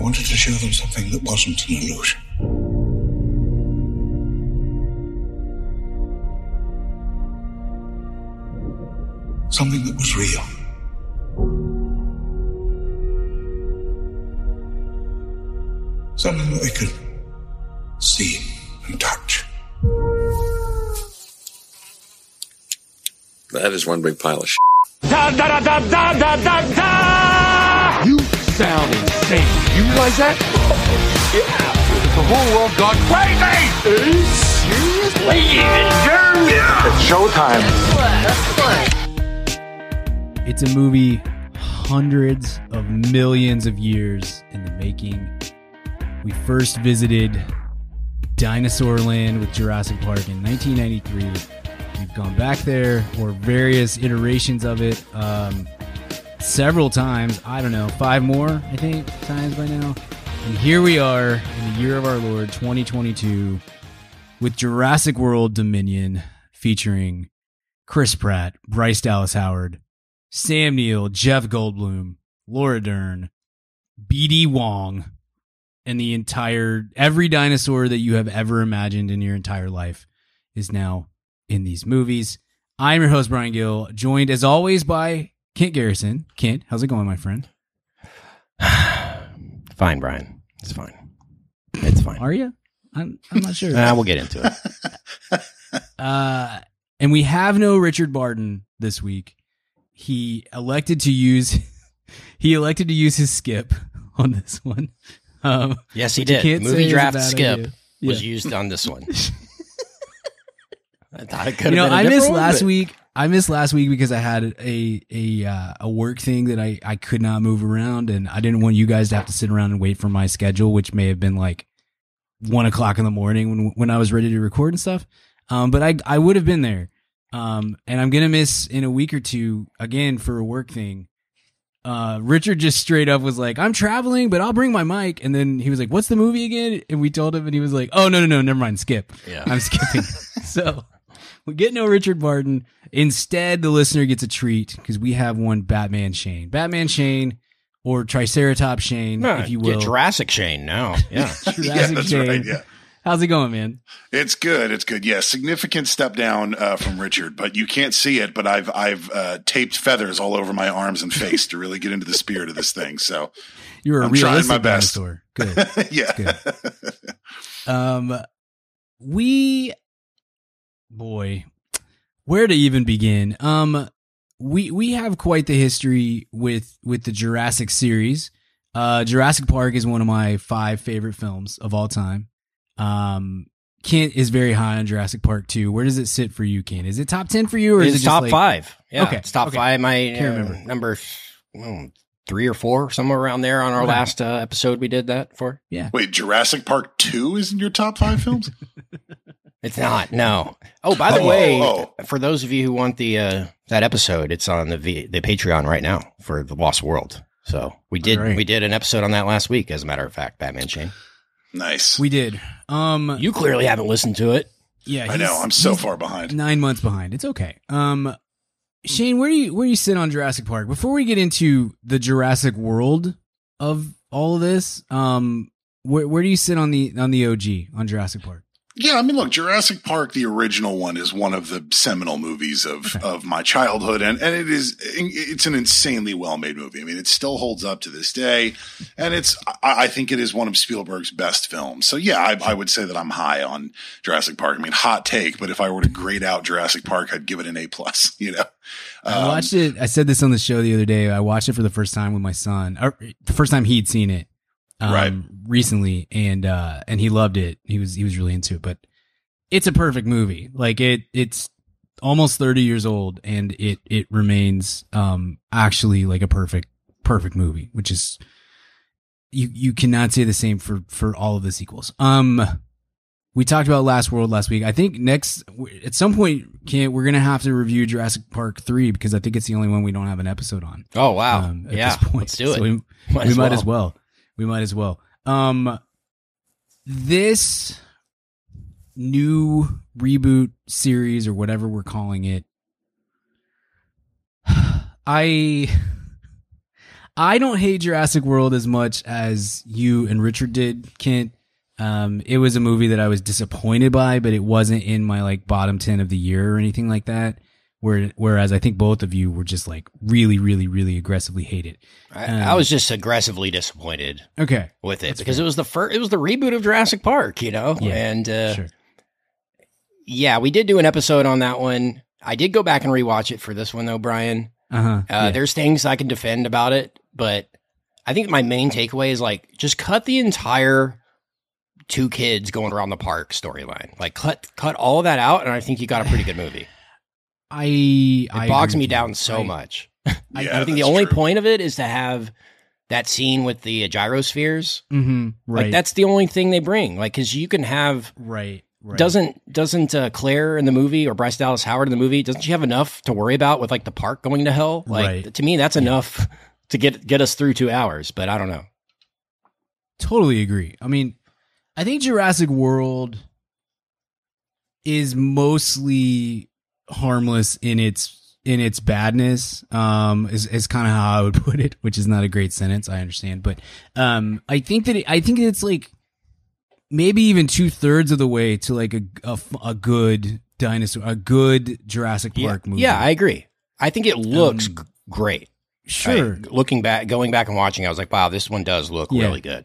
I wanted to show them something that wasn't an illusion. Something that was real. Something that they could see and touch. That is one big pile of shit. Da da da da da da da da! You sound insane. You realize that? Yeah. The whole world gone crazy! Are you serious? Ladies and germs! It's showtime. It's a movie hundreds of millions of years in the making. We first visited Dinosaur Land with Jurassic Park in 1993. We've gone back there or various iterations of it um, several times. I don't know, five more, I think, times by now. And here we are in the year of our Lord 2022 with Jurassic World Dominion featuring Chris Pratt, Bryce Dallas Howard, Sam Neill, Jeff Goldblum, Laura Dern, BD Wong, and the entire every dinosaur that you have ever imagined in your entire life is now in these movies. I'm your host Brian Gill, joined as always by Kent Garrison. Kent, how's it going, my friend? Fine, Brian. It's fine. It's fine. Are you? I'm I'm not sure. Uh, we'll get into it. Uh, and we have no Richard Barton this week. He elected to use he elected to use his skip on this one. Um, Yes, he did. Movie draft skip idea. was Yeah. used on this one. I thought it could You know, have been a I missed last week. I missed last week because I had a a uh, a work thing that I I could not move around, and I didn't want you guys to have to sit around and wait for my schedule, which may have been like one o'clock in the morning when when I was ready to record and stuff. Um, but I I would have been there. Um, and I'm gonna miss in a week or two again for a work thing. Uh, Richard just straight up was like, "I'm traveling, but I'll bring my mic." And then he was like, "What's the movie again?" And we told him, and he was like, "Oh no, no, no, never mind, skip. Yeah. I'm skipping." so we get no Richard Barton. Instead, the listener gets a treat because we have one Batman Shane, Batman Shane, or Triceratops Shane, No, if you get will. Jurassic Shane now. Yeah. Jurassic yeah, that's Shane. right. Yeah. How's it going, man? It's good. It's good. Yeah, significant step down uh, from Richard, but you can't see it. But I've I've uh, taped feathers all over my arms and face to really get into the spirit of this thing. So You're a I'm trying my best. dinosaur. Good. yeah, Um, we, boy, where to even begin? Um, we we have quite the history with with the Jurassic series. Uh, Jurassic Park is one of my five favorite films of all time. Um, Kent is very high on Jurassic Park too. Where does it sit for you, Kent? Is it top ten for you, or is it just top like- five. Yeah. Okay, It's top okay. five. My Can't uh, remember. number hmm, three or four, somewhere around there on our Okay. last uh, episode we did that for. Yeah, Wait, Jurassic Park Two is in your top five films? It's not. No. Oh, by the Oh, way, oh, for those of you who want the uh, that episode, it's on the v- the Patreon right now for the Lost World. So we did Great. we did an episode on that last week. As a matter of fact, Batman Shane. nice. we did. Um, You clearly haven't listened to it. yeah, I know. I'm so far behind. nine months behind. It's okay. Um, Shane, where do you where do you sit on Jurassic Park? Before we get into the Jurassic World of all of this, um, where where do you sit on the on the OG on Jurassic Park? Yeah, I mean, look, Jurassic Park, the original one, is one of the seminal movies of of my childhood, and and it is it's an insanely well made movie. I mean, it still holds up to this day, and it's I, I think it is one of Spielberg's best films. So yeah, I, I would say that I'm high on Jurassic Park. I mean, hot take, but if I were to grade out Jurassic Park, I'd give it an A plus. You know, I Um, watched it. I said this on the show the other day. I watched it for the first time with my son, or the first time he'd seen it, um, Right. Recently, and uh, and he loved it. He was he was really into it. But it's a perfect movie. Like it, it's almost thirty years old, and it it remains um actually like a perfect perfect movie, which is you you cannot say the same for for all of the sequels. Um, we talked about Lost World last week. I think next at some point, we're gonna have to review Jurassic Park three because I think it's the only one we don't have an episode on. Oh wow! um, at yeah, this point. let's do it. So we Might we might as well. We might as well. Um, this new reboot series or whatever we're calling it, I I don't hate Jurassic World as much as you and Richard did, Kent. Um, it was a movie that I was disappointed by, but it wasn't in my like bottom ten of the year or anything like that. Where, whereas I think both of you were just like really, really, really aggressively hate it. I, Um, I was just aggressively disappointed Okay, with it because it was the first, it was the reboot of Jurassic Park, you know, Yeah, and uh, sure. yeah, we did do an episode on that one. I did go back and rewatch it for this one though, Brian. Uh huh. Uh, There's things I can defend about it, but I think my main takeaway is like just cut the entire two kids going around the park storyline. Like cut cut all that out, and I think you got a pretty good movie. I It I bogs me down so I- much. Yeah, I think the only true. point of it is to have that scene with the gyrospheres. Mhm, right. Like that's the only thing they bring. Like because you can have right. Right. doesn't doesn't uh, Claire in the movie or Bryce Dallas Howard in the movie doesn't she have enough to worry about with like the park going to hell? Like Right. to me that's enough to get get us through two hours. But I don't know. totally agree. I mean, I think Jurassic World is mostly harmless in its in its badness. Um, is is kind of how I would put it, which is not a great sentence. I understand, but um, I think that it, I think it's like maybe even two thirds of the way to like a a good dinosaur, a good Jurassic Park movie. Yeah, I agree. I think it looks Um, g- great. sure. I- looking back, going back and watching, I was like, wow, this one does look Yeah. really good.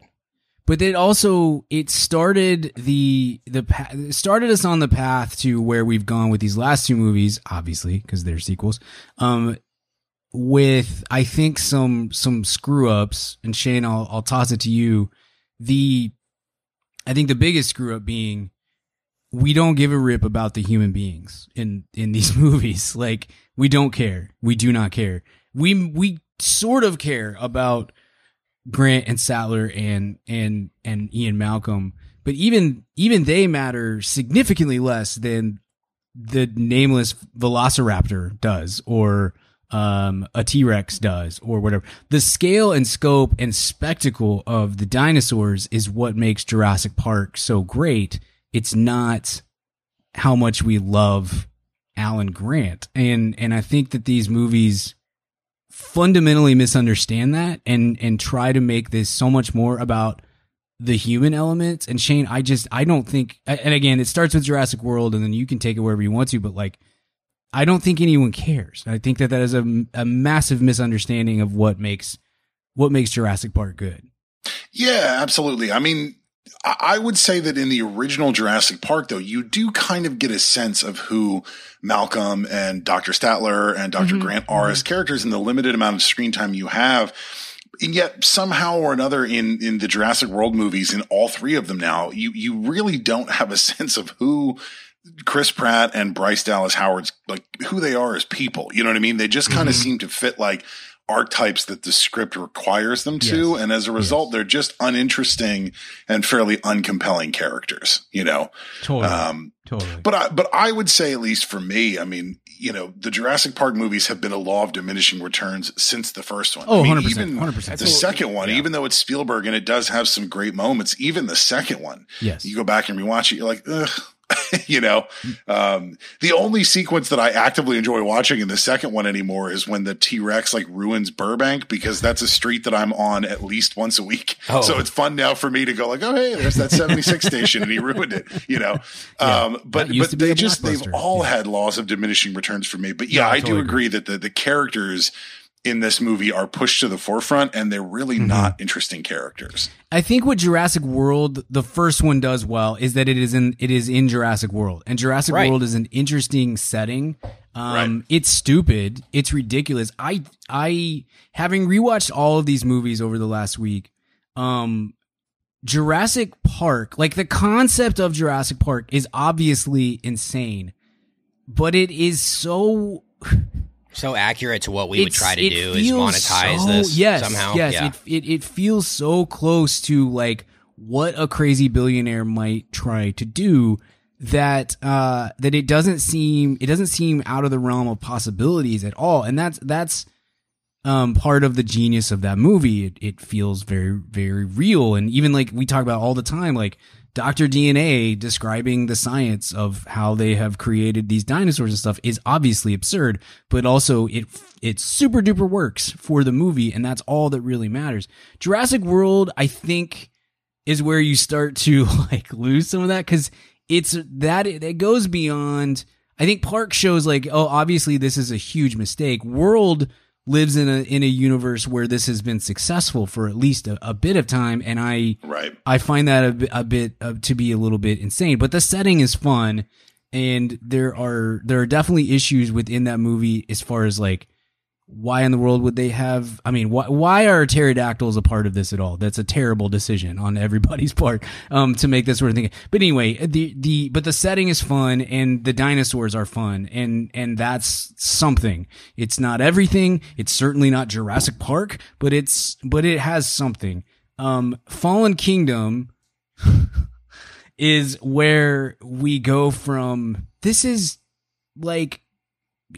But it also it started the the started us on the path to where we've gone with these last two movies obviously because they're sequels um with i think some some screw ups and shane I'll, I'll toss it to you. The i think the biggest screw up being we don't give a rip about the human beings in in these movies. Like we don't care. We do not care. We we sort of care about Grant and Sattler and and and Ian Malcolm, but even even they matter significantly less than the nameless Velociraptor does or um, a T Rex does or whatever. The scale and scope and spectacle of the dinosaurs is what makes Jurassic Park so great. It's not how much we love Alan Grant, and and I think that these movies fundamentally misunderstand that and and try to make this so much more about the human elements. And Shane I just I don't think and again it starts with Jurassic World and then you can take it wherever you want to but like I don't think anyone cares. I think that that is a, a massive misunderstanding of what makes what makes Jurassic Park good. Yeah, absolutely. I mean, I would say that in the original Jurassic Park, though, you do kind of get a sense of who Malcolm and Dr. Sattler and doctor mm-hmm. Grant are as mm-hmm. characters in the limited amount of screen time you have. And yet somehow or another in, in the Jurassic World movies, in all three of them now, you, you really don't have a sense of who Chris Pratt and Bryce Dallas Howard's like who they are as people. You know what I mean? They just kind of mm-hmm. seem to fit like archetypes that the script requires them to. Yes. And as a result, they're just uninteresting and fairly uncompelling characters, you know? totally Um, totally but I, but I would say, at least for me, I mean, you know, the Jurassic Park movies have been a law of diminishing returns since the first one. Oh, I mean, 100%, even 100%. The second one, even though it's Spielberg and it does have some great moments, even the second one, yes you go back and rewatch it, you're like, ugh. you know, um, the only sequence that I actively enjoy watching in the second one anymore is when the T Rex like ruins Burbank because that's a street that I'm on at least once a week. Oh. So it's fun now for me to go like, oh hey, there's that 76 station and he ruined it. You know, um, but but they just they've all Yeah. had laws of diminishing returns for me. But yeah, Yeah, I I, do totally agree that the the characters in this movie are pushed to the forefront and they're really Mm-hmm. not interesting characters. I think what Jurassic World, the first one, does well is that it is in it is in Jurassic World, and Jurassic Right. World is an interesting setting. Um, Right. It's stupid. It's ridiculous. I I having rewatched all of these movies over the last week. Um, Jurassic Park, like the concept of Jurassic Park, is obviously insane, but it is so So accurate to what we would try to do is monetize so- this yes, somehow. Yes, yeah. it, it it feels so close to like what a crazy billionaire might try to do that uh that it doesn't seem it doesn't seem out of the realm of possibilities at all and that's that's um part of the genius of that movie it, it feels very very real and even like we talk about all the time like Dr. DNA describing the science of how they have created these dinosaurs and stuff is obviously absurd, but also it it super duper works for the movie, and that's all that really matters. Jurassic World, I think, is where you start to like lose some of that because it's that it goes beyond. I think Park shows like, oh, obviously this is a huge mistake. World lives in a in a universe where this has been successful for at least a, a bit of time, and I Right. I find that a, a bit uh, to be a little bit insane. But the setting is fun, and there are there are definitely issues within that movie as far as like why in the world would they have i mean why, why are pterodactyls a part of this at all? That's a terrible decision on everybody's part um to make this sort of thing. But anyway the the but the setting is fun and the dinosaurs are fun and and that's something. It's not everything. It's certainly not jurassic park but it's but it has something. Um fallen kingdom is where we go from this is like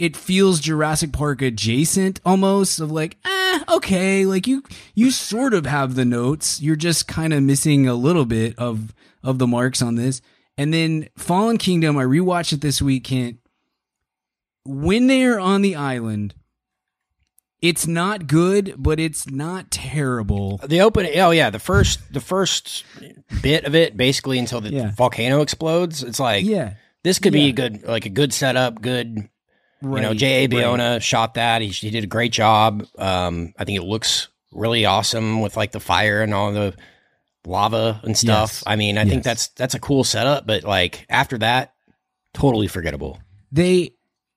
it feels Jurassic Park adjacent almost of like, eh, okay, like you you sort of have the notes. You're just kind of missing a little bit of of the marks on this. And then Fallen Kingdom, I rewatched it this week, Kent. When they're on the island, it's not good, but it's not terrible. The open, oh yeah, the first the first bit of it, basically until the Yeah. volcano explodes. It's like Yeah. this could be a good, like a good setup, good. Right. you know, J. A. right. Shot that. He, he did a great job. Um, I think it looks really awesome with like the fire and all the lava and stuff. Yes. I mean, I Yes. think that's that's a cool setup, but like after that, totally forgettable. they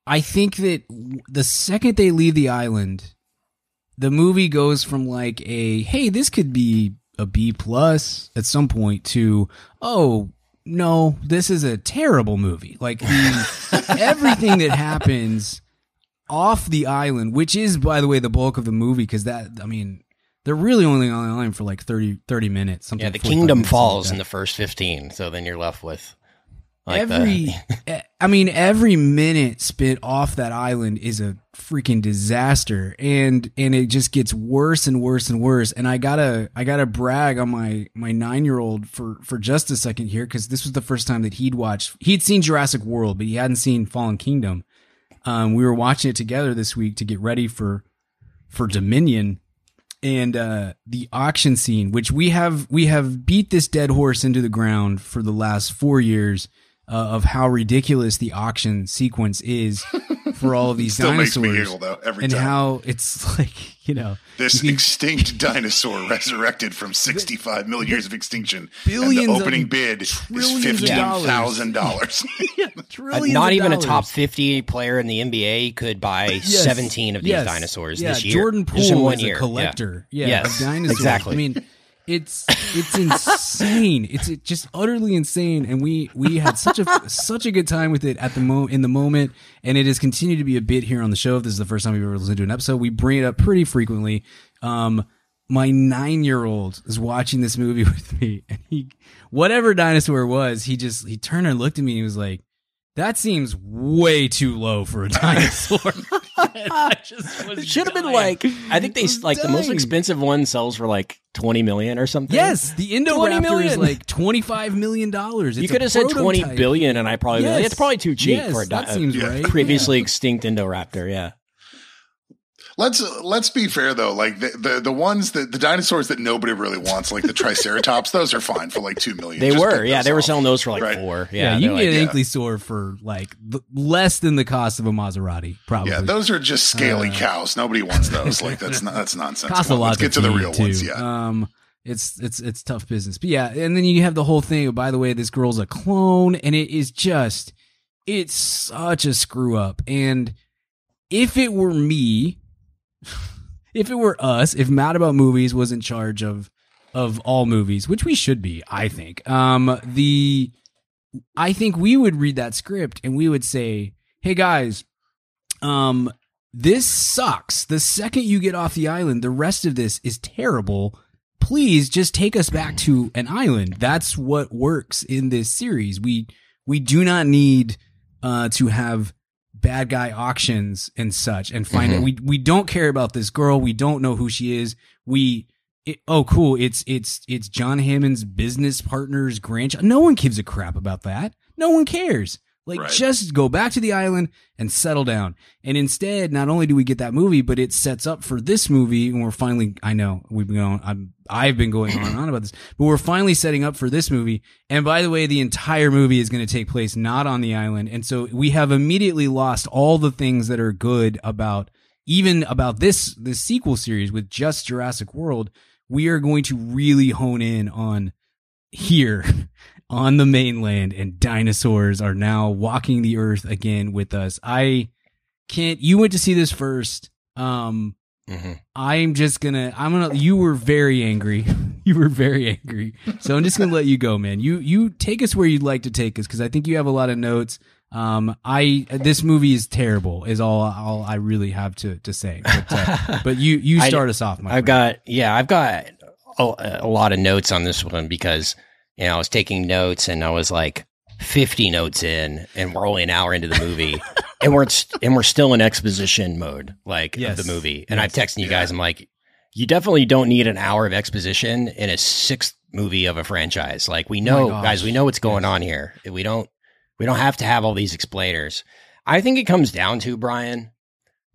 i think that the second they leave the island the movie goes from like a hey this could be a b plus at some point to oh no this is a terrible movie. Like the, everything that happens off the island which is by the way the bulk of the movie because that i mean they're really only on the island for like 30 30 minutes something Yeah, the kingdom something like falls in the first fifteen, so then you're left with like every eh, i mean every minute spent off that island is a freaking disaster. And and it just gets worse and worse and worse. And i gotta i gotta brag on my my nine year old for for just a second here because this was the first time that he'd watched he'd seen jurassic world but he hadn't seen fallen kingdom. Um we were watching it together this week to get ready for for dominion. And uh the auction scene which we have we have beat this dead horse into the ground for the last 4 years uh, of how ridiculous the auction sequence is for all of these Still makes dinosaurs me giggle though every and time. how it's like you know this you can- extinct dinosaur resurrected from 65 million years of extinction. Billions and the of- opening bid is fifteen thousand dollars. Uh, trillions not even dollars. a top 50 player in the NBA could buy Yes. 17 of these Yes. dinosaurs yeah, this year. Jordan Poole one is year. a collector. Yeah, Yes, of dinosaurs. exactly. I mean, it's it's insane. It's just utterly insane, and we we had such a such a good time with it at the mo in the moment, and it has continued to be a bit here on the show. If this is the first time we've ever listened to an episode, we bring it up pretty frequently. Um, my nine year old is watching this movie with me, and he whatever dinosaur was, he just he turned and looked at me and he was like. That seems way too low for a dinosaur. I just was It should have been dying. like I think they like the most expensive one sells for like 20 million or something. Yes, the Indoraptor is like twenty five million dollars. You could have said 20 billion and I probably Yes. it's probably too cheap Yes, for a, di- that seems a right. previously extinct Indoraptor, yeah. Let's let's be fair though. Like the the, the ones that the dinosaurs that nobody really wants, like the Triceratops, those are fine for like two million. They Just were, yeah, those they were selling those for like Right. 4. Yeah, Yeah, you they're can get like, yeah. an ankylosaur for like th- less than the cost of a Maserati, probably. Yeah, those are just scaly cows. Nobody wants those. Like that's not that's nonsense. cost a lot. let's get to the real too. ones. Yeah. Um, it's it's it's tough business, but yeah, and then you have the whole thing. By the way, this girl's a clone, and it is just it's such a screw up. And if it were me, if it were us, if Mad About Movies was in charge of of all movies, which we should be, I think. Um, the I think we would read that script and we would say, "Hey guys, um, this sucks. The second you get off the island, the rest of this is terrible. Please just take us back to an island. That's what works in this series. We we do not need uh to have bad guy auctions and such and find it. Mm-hmm. We we don't care about this girl. We don't know who she is. We it, oh, cool. It's it's it's John Hammond's business partner's grandchild. No one gives a crap about that. No one cares. Like, Right. just go back to the island and settle down. And instead, not only do we get that movie, but it sets up for this movie. And we're finally, I know we've been going, I'm, I've been going on and on about this, but we're finally setting up for this movie. And by the way, the entire movie is going to take place not on the island. And so we have immediately lost all the things that are good about, even about this, this sequel series with just Jurassic World. We are going to really hone in on here on the mainland and dinosaurs are now walking the earth again with us. I can't you went to see this first. Um Mhm. I'm just gonna I'm gonna you were very angry. you were very angry. So I'm just gonna let you go, man. You you take us where you'd like to take us because I think you have a lot of notes. Um I this movie is terrible is all all I really have to to say. But, uh, but you you I- start us off, my I've friend. got yeah, I've got a, a lot of notes on this one because you know I was taking notes and I was like fifty notes in, and we're only an hour into the movie, and we're and we're still in exposition mode, like Yes. of the movie. And Yes. I've texted you guys. I'm like, you definitely don't need an hour of exposition in a sixth movie of a franchise. Like we oh know, gosh. guys, we know what's going Yes. on here. We don't we don't have to have all these explainers. I think it comes down to Brian.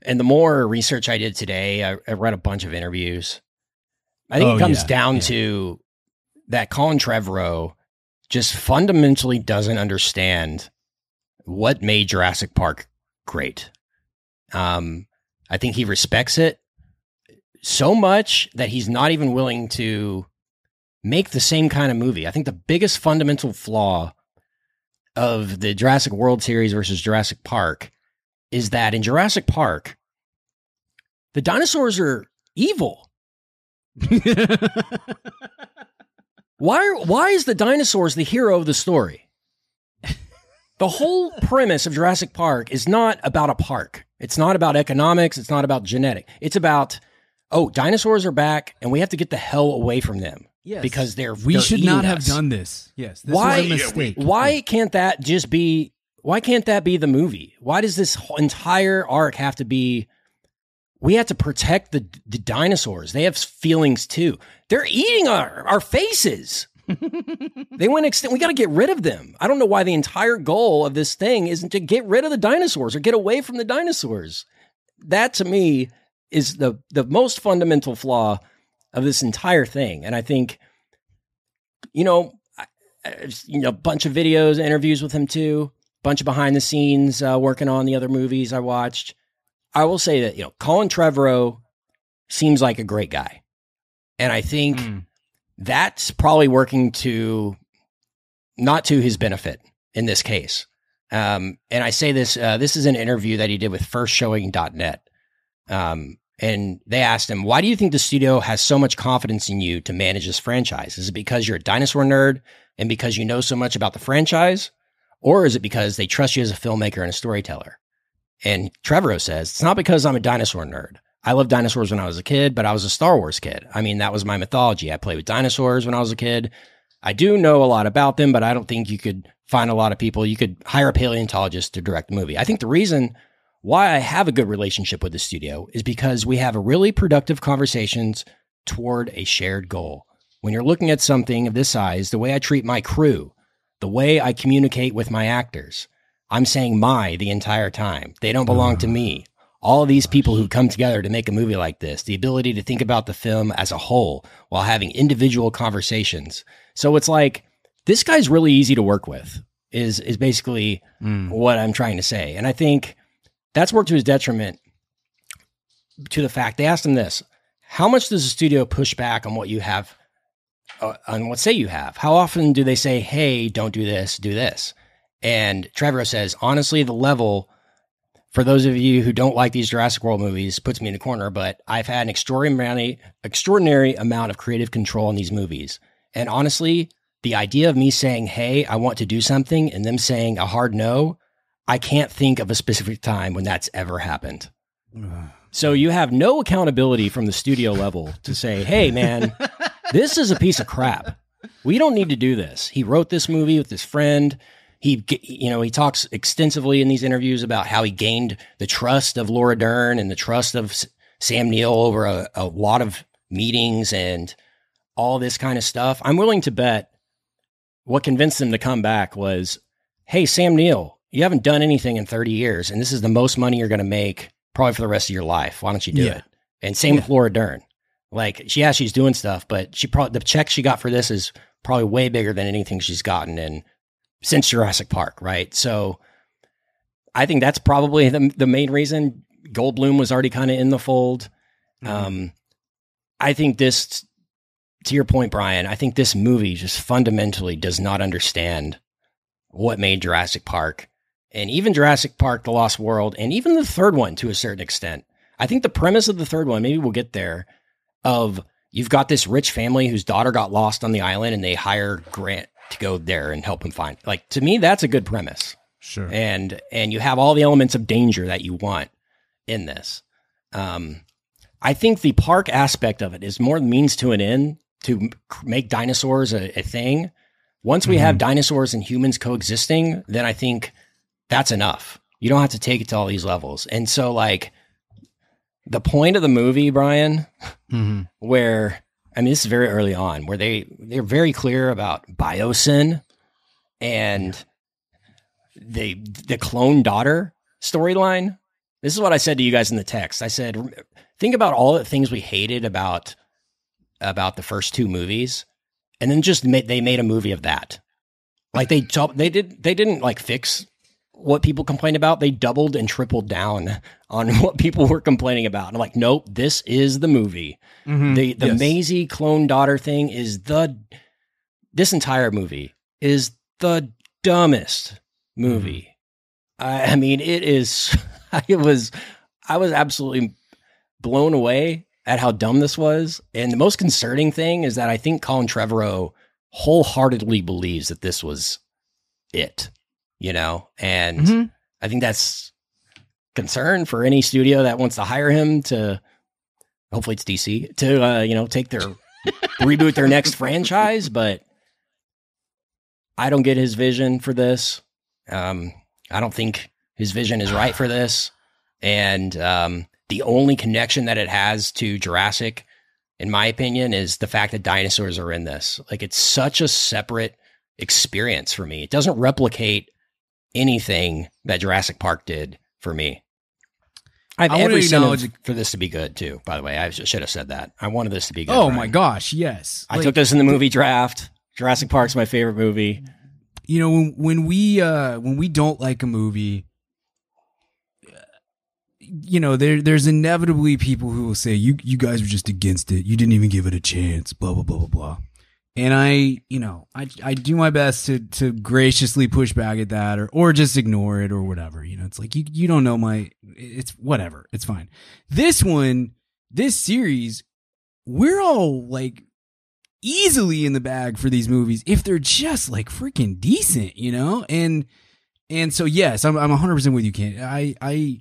And the more research I did today, I, I read a bunch of interviews. I think Oh, it comes yeah, down yeah. to that Colin Trevorrow just fundamentally doesn't understand what made Jurassic Park great. Um, I think he respects it so much that he's not even willing to make the same kind of movie. I think the biggest fundamental flaw of the Jurassic World series versus Jurassic Park is that in Jurassic Park, the dinosaurs are evil. Why are, why is the dinosaurs the hero of the story? The whole premise of Jurassic Park is not about a park. It's not about economics, it's not about genetic. It's about oh, dinosaurs are back and we have to get the hell away from them Yes. because they're we they're should eating not have done this. Yes. This Why- was a Yeah, we- mistake. Why can't that just be? Why can't that be the movie? Why does this entire arc have to be? We have to protect the the dinosaurs. They have feelings too. They're eating our our faces. they went extinct. We got to get rid of them. I don't know why the entire goal of this thing isn't to get rid of the dinosaurs or get away from the dinosaurs. That to me is the the most fundamental flaw of this entire thing. And I think, you know, I- you know, a bunch of videos, interviews with him too, bunch of behind the scenes uh, working on the other movies I watched. I will say that you know, Colin Trevorrow seems like a great guy, and I think Mm. That's probably working to not to his benefit in this case. Um, and I say this, uh, this is an interview that he did with firstshowing.net. Um, and they asked him, why do you think the studio has so much confidence in you to manage this franchise? Is it because you're a dinosaur nerd and because you know so much about the franchise? Or is it because they trust you as a filmmaker and a storyteller? And Trevorrow says, it's not because I'm a dinosaur nerd. I loved dinosaurs when I was a kid, but I was a Star Wars kid. I mean, that was my mythology. I played with dinosaurs when I was a kid. I do know a lot about them, but I don't think you could find a lot of people. You could hire a paleontologist to direct the movie. I think the reason why I have a good relationship with the studio is because we have a really productive conversations toward a shared goal. When you're looking at something of this size, the way I treat my crew, the way I communicate with my actors, I'm saying my the entire time. They don't belong to ah. me. All of these people who come together to make a movie like this, the ability to think about the film as a whole while having individual conversations. So it's like this guy's really easy to work with. Is is basically Mm. what I'm trying to say. And I think that's worked to his detriment to the fact they asked him this How much does the studio push back on what you have, uh, on what say you have? How often do they say, hey, don't do this, do this? And Trevorrow says, honestly, the level, for those of you who don't like these Jurassic World movies, puts me in a corner, but I've had an extraordinary, extraordinary amount of creative control in these movies. And honestly, the idea of me saying, hey, I want to do something, and them saying a hard no, I can't think of a specific time when that's ever happened. So you have no accountability from the studio level to say, "Hey man, this is a piece of crap. We don't need to do this." He wrote this movie with his friend. He you know, he talks extensively in these interviews about how he gained the trust of Laura Dern and the trust of Sam Neill over a, a lot of meetings and all this kind of stuff. I'm willing to bet what convinced them to come back was, hey, Sam Neill, you haven't done anything in 30 years, and this is the most money you're going to make probably for the rest of your life. Why don't you do Yeah. it? And same Yeah. with Laura Dern. Like, she, yeah, she's doing stuff, but she probably the check she got for this is probably way bigger than anything she's gotten in since Jurassic Park, right? So I think that's probably the the main reason Goldblum was already kind of in the fold. Um, I think this, to your point, Brian, I think this movie just fundamentally does not understand what made Jurassic Park and even Jurassic Park: The Lost World, and even the third one to a certain extent. I think the premise of the third one, maybe we'll get there, of you've got this rich family whose daughter got lost on the island, and they hire Grant to go there and help him find. Like to me, that's a good premise Sure. and and you have all the elements of danger that you want in this. Um, I think the park aspect of it is more means to an end to make dinosaurs a, a thing. Once we have dinosaurs and humans coexisting, then I think that's enough. You don't have to take it to all these levels. And so, like, the point of the movie, Brian, hmm where I mean, this is very early on, where they they're very clear about biosyn and the the clone daughter storyline. This is what I said to you guys in the text. I said, think about all the things we hated about about the first two movies, and then just they made a movie of that. Like they they did they didn't like fix what people complained about. They doubled and tripled down on what people were complaining about. And I'm like, nope, this is the movie. Mm-hmm. The the Yes. Maisie clone daughter thing is the this entire movie is the dumbest movie. Mm-hmm. I, I mean, it is. It was. I was absolutely blown away at how dumb this was. And the most concerning thing is that I think Colin Trevorrow wholeheartedly believes that this was it. You know, and Mhm. I think that's concern for any studio that wants to hire him to hopefully it's DC to uh, you know take their reboot their next franchise, but I don't get his vision for this. Um, I don't think his vision is right for this, and um, the only connection that it has to Jurassic, in my opinion, is the fact that dinosaurs are in this. Like it's such a separate experience for me. It doesn't replicate anything that Jurassic Park did for me. I have I every acknowledge- for this to be good too. By the way, I should have said that. I wanted this to be good. Oh Brian. my gosh, yes. I Like, took this in the movie draft. Jurassic Park's my favorite movie. you know when when we uh when we don't like a movie uh, you know there there's inevitably people who will say you you guys were just against it you didn't even give it a chance blah blah blah blah blah and i you know i i do my best to to graciously push back at that or or just ignore it or whatever you know it's like you you don't know my it's whatever it's fine this one this series we're all like easily in the bag for these movies if they're just like freaking decent, you know? And and so yes, I'm I'm 100% with you, Ken. I I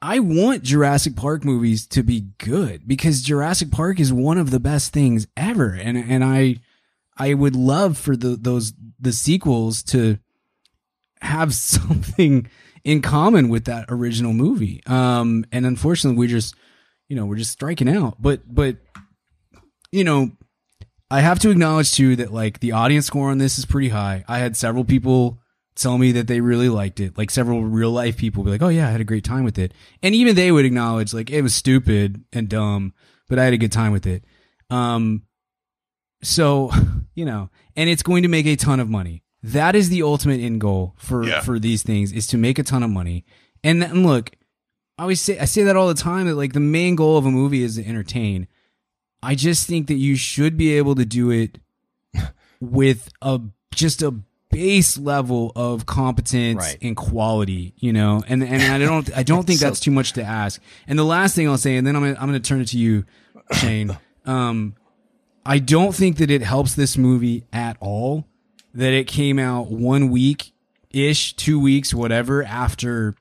I want Jurassic Park movies to be good because Jurassic Park is one of the best things ever and and I I would love for the those the sequels to have something in common with that original movie. Um and unfortunately we just you know, we're just striking out. But but you know, I have to acknowledge too that like the audience score on this is pretty high. I had several people tell me that they really liked it. Like several real life people be like, "Oh yeah, I had a great time with it." And even they would acknowledge like it was stupid and dumb, but I had a good time with it. Um so, you know, and it's going to make a ton of money. That is the ultimate end goal for Yeah. for these things is to make a ton of money. And then look, I always say I say that all the time that like the main goal of a movie is to entertain. I just think that you should be able to do it with a just a base level of competence Right. and quality, you know. And and I don't I don't think So- that's too much to ask. And the last thing I'll say, and then I'm gonna, I'm going to turn it to you, Shane. Um, I don't think that it helps this movie at all that it came out one week ish, two weeks, whatever after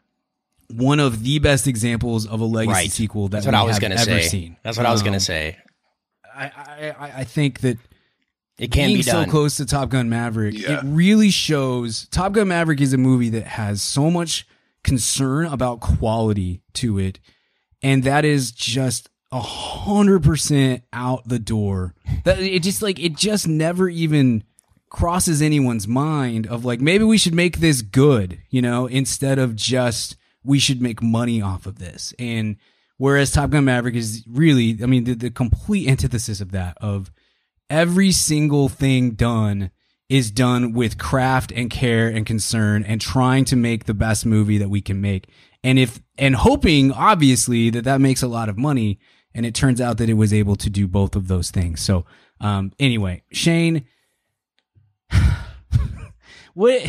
one of the best examples of a legacy Right. sequel that That's what we I was have going to ever say. seen. That's what I was going Um, to say. I, I, I- I think that It can being be done. so close to Top Gun Maverick, Yeah. it really shows. Top Gun Maverick is a movie that has so much concern about quality to it, and that is just a hundred percent out the door. That it just like it just never even crosses anyone's mind of like maybe we should make this good, you know, instead of just we should make money off of this. And whereas Top Gun Maverick is really, I mean, the, the complete antithesis of that of every single thing done is done with craft and care and concern and trying to make the best movie that we can make. And if, and hoping obviously that that makes a lot of money. And it turns out that it was able to do both of those things. So, um, anyway, Shane, what,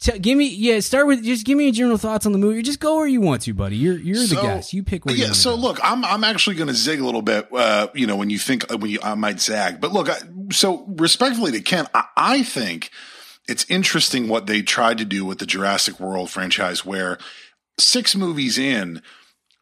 t- give me, yeah, start with, just give me your general thoughts on the movie. Just go where you want to, buddy. You're, you're So- the guest. You pick where yeah. want So go. look, I'm I'm actually going to zig a little bit. Uh, you know, when you think when you I might zag, but look. I, so respectfully to Ken, I, I think it's interesting what they tried to do with the Jurassic World franchise, where six movies in,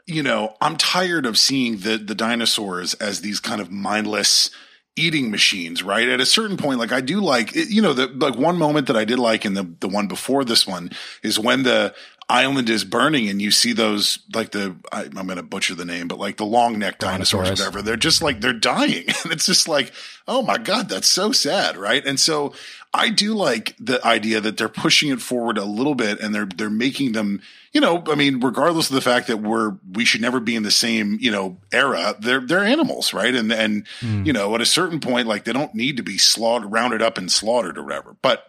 you know, I'm tired of seeing the the dinosaurs as these kind of mindless eating machines, right? At a certain point, like I do like, you know, the like one moment that I did like in the the one before this one is when the island is burning and you see those like the I, I'm going to butcher the name, but like the long neck dinosaurs, whatever. They're just like they're dying, and it's just like, oh my god, that's so sad, right? And so I do like the idea that they're pushing it forward a little bit, and they're they're making them, you know, I mean, regardless of the fact that we're we should never be in the same you know era, they're they're animals, right? And and hmm. you know, at a certain point, like they don't need to be slaughtered, rounded up and slaughtered or whatever, but.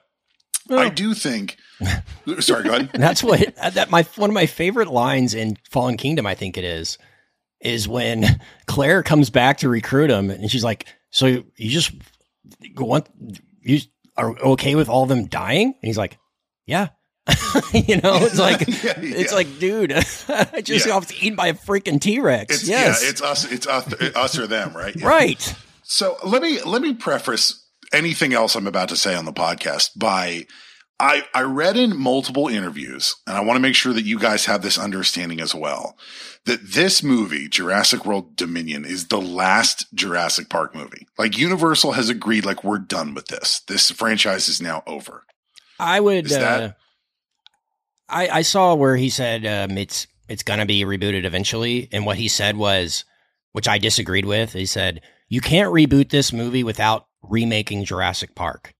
I oh. do think. Sorry, go ahead. That's what uh, that my one of my favorite lines in Fallen Kingdom, I think it is, is when Claire comes back to recruit him, and she's like, "So you just want you are okay with all of them dying?" And he's like, "Yeah." you know, it's like Yeah, it's yeah. like, dude, I just Yeah. got eaten by a freaking T Rex. It's Yes, yeah, it's us, it's us, us or them, right? Right. So let me let me preface anything else I'm about to say on the podcast by I I read in multiple interviews, and I want to make sure that you guys have this understanding as well. That this movie, Jurassic World Dominion, is the last Jurassic Park movie. Like Universal has agreed, like we're done with this. This franchise is now over. I would. Is that- uh, I I saw where he said um, it's it's gonna be rebooted eventually, and what he said was, which I disagreed with. He said you can't reboot this movie without remaking Jurassic Park.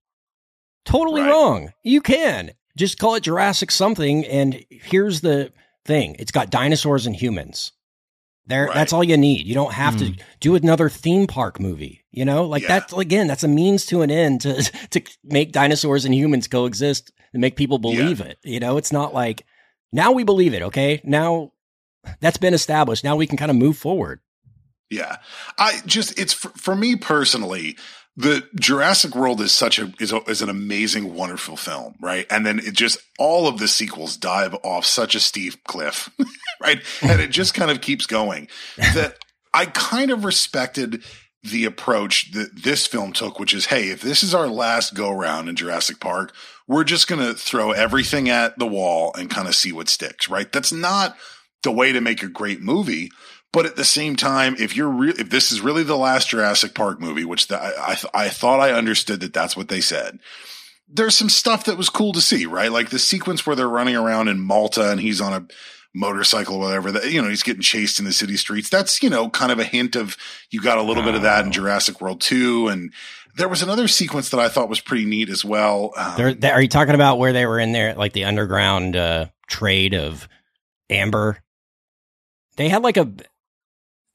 Totally Right. wrong. You can just call it Jurassic something, and here's the thing: it's got dinosaurs and humans. There, Right. that's all you need. You don't have to hmm. do another theme park movie. You know, like Yeah. that's again, that's a means to an end to to make dinosaurs and humans coexist and make people believe it. You know, it's not like now we believe it. Okay, now that's been established. Now we can kind of move forward. Yeah. I just, it's for, for me personally, the Jurassic World is such a, is a, is an amazing, wonderful film, right? And then it just, all of the sequels dive off such a steep cliff, right? And it just kind of keeps going that I kind of respected the approach that this film took, which is, hey, if this is our last go round in Jurassic Park, we're just going to throw everything at the wall and kind of see what sticks, right? That's not the way to make a great movie. But at the same time, if you're re- if this is really the last Jurassic Park movie, which the, I I, th- I thought I understood that that's what they said. There's some stuff that was cool to see, right? Like the sequence where they're running around in Malta and he's on a motorcycle or whatever. That you know he's getting chased in the city streets. That's you know kind of a hint of you got a little bit of that in Jurassic World two. And there was another sequence that I thought was pretty neat as well. Um, they are you talking about where they were in there, like the underground uh, trade of amber? They had like a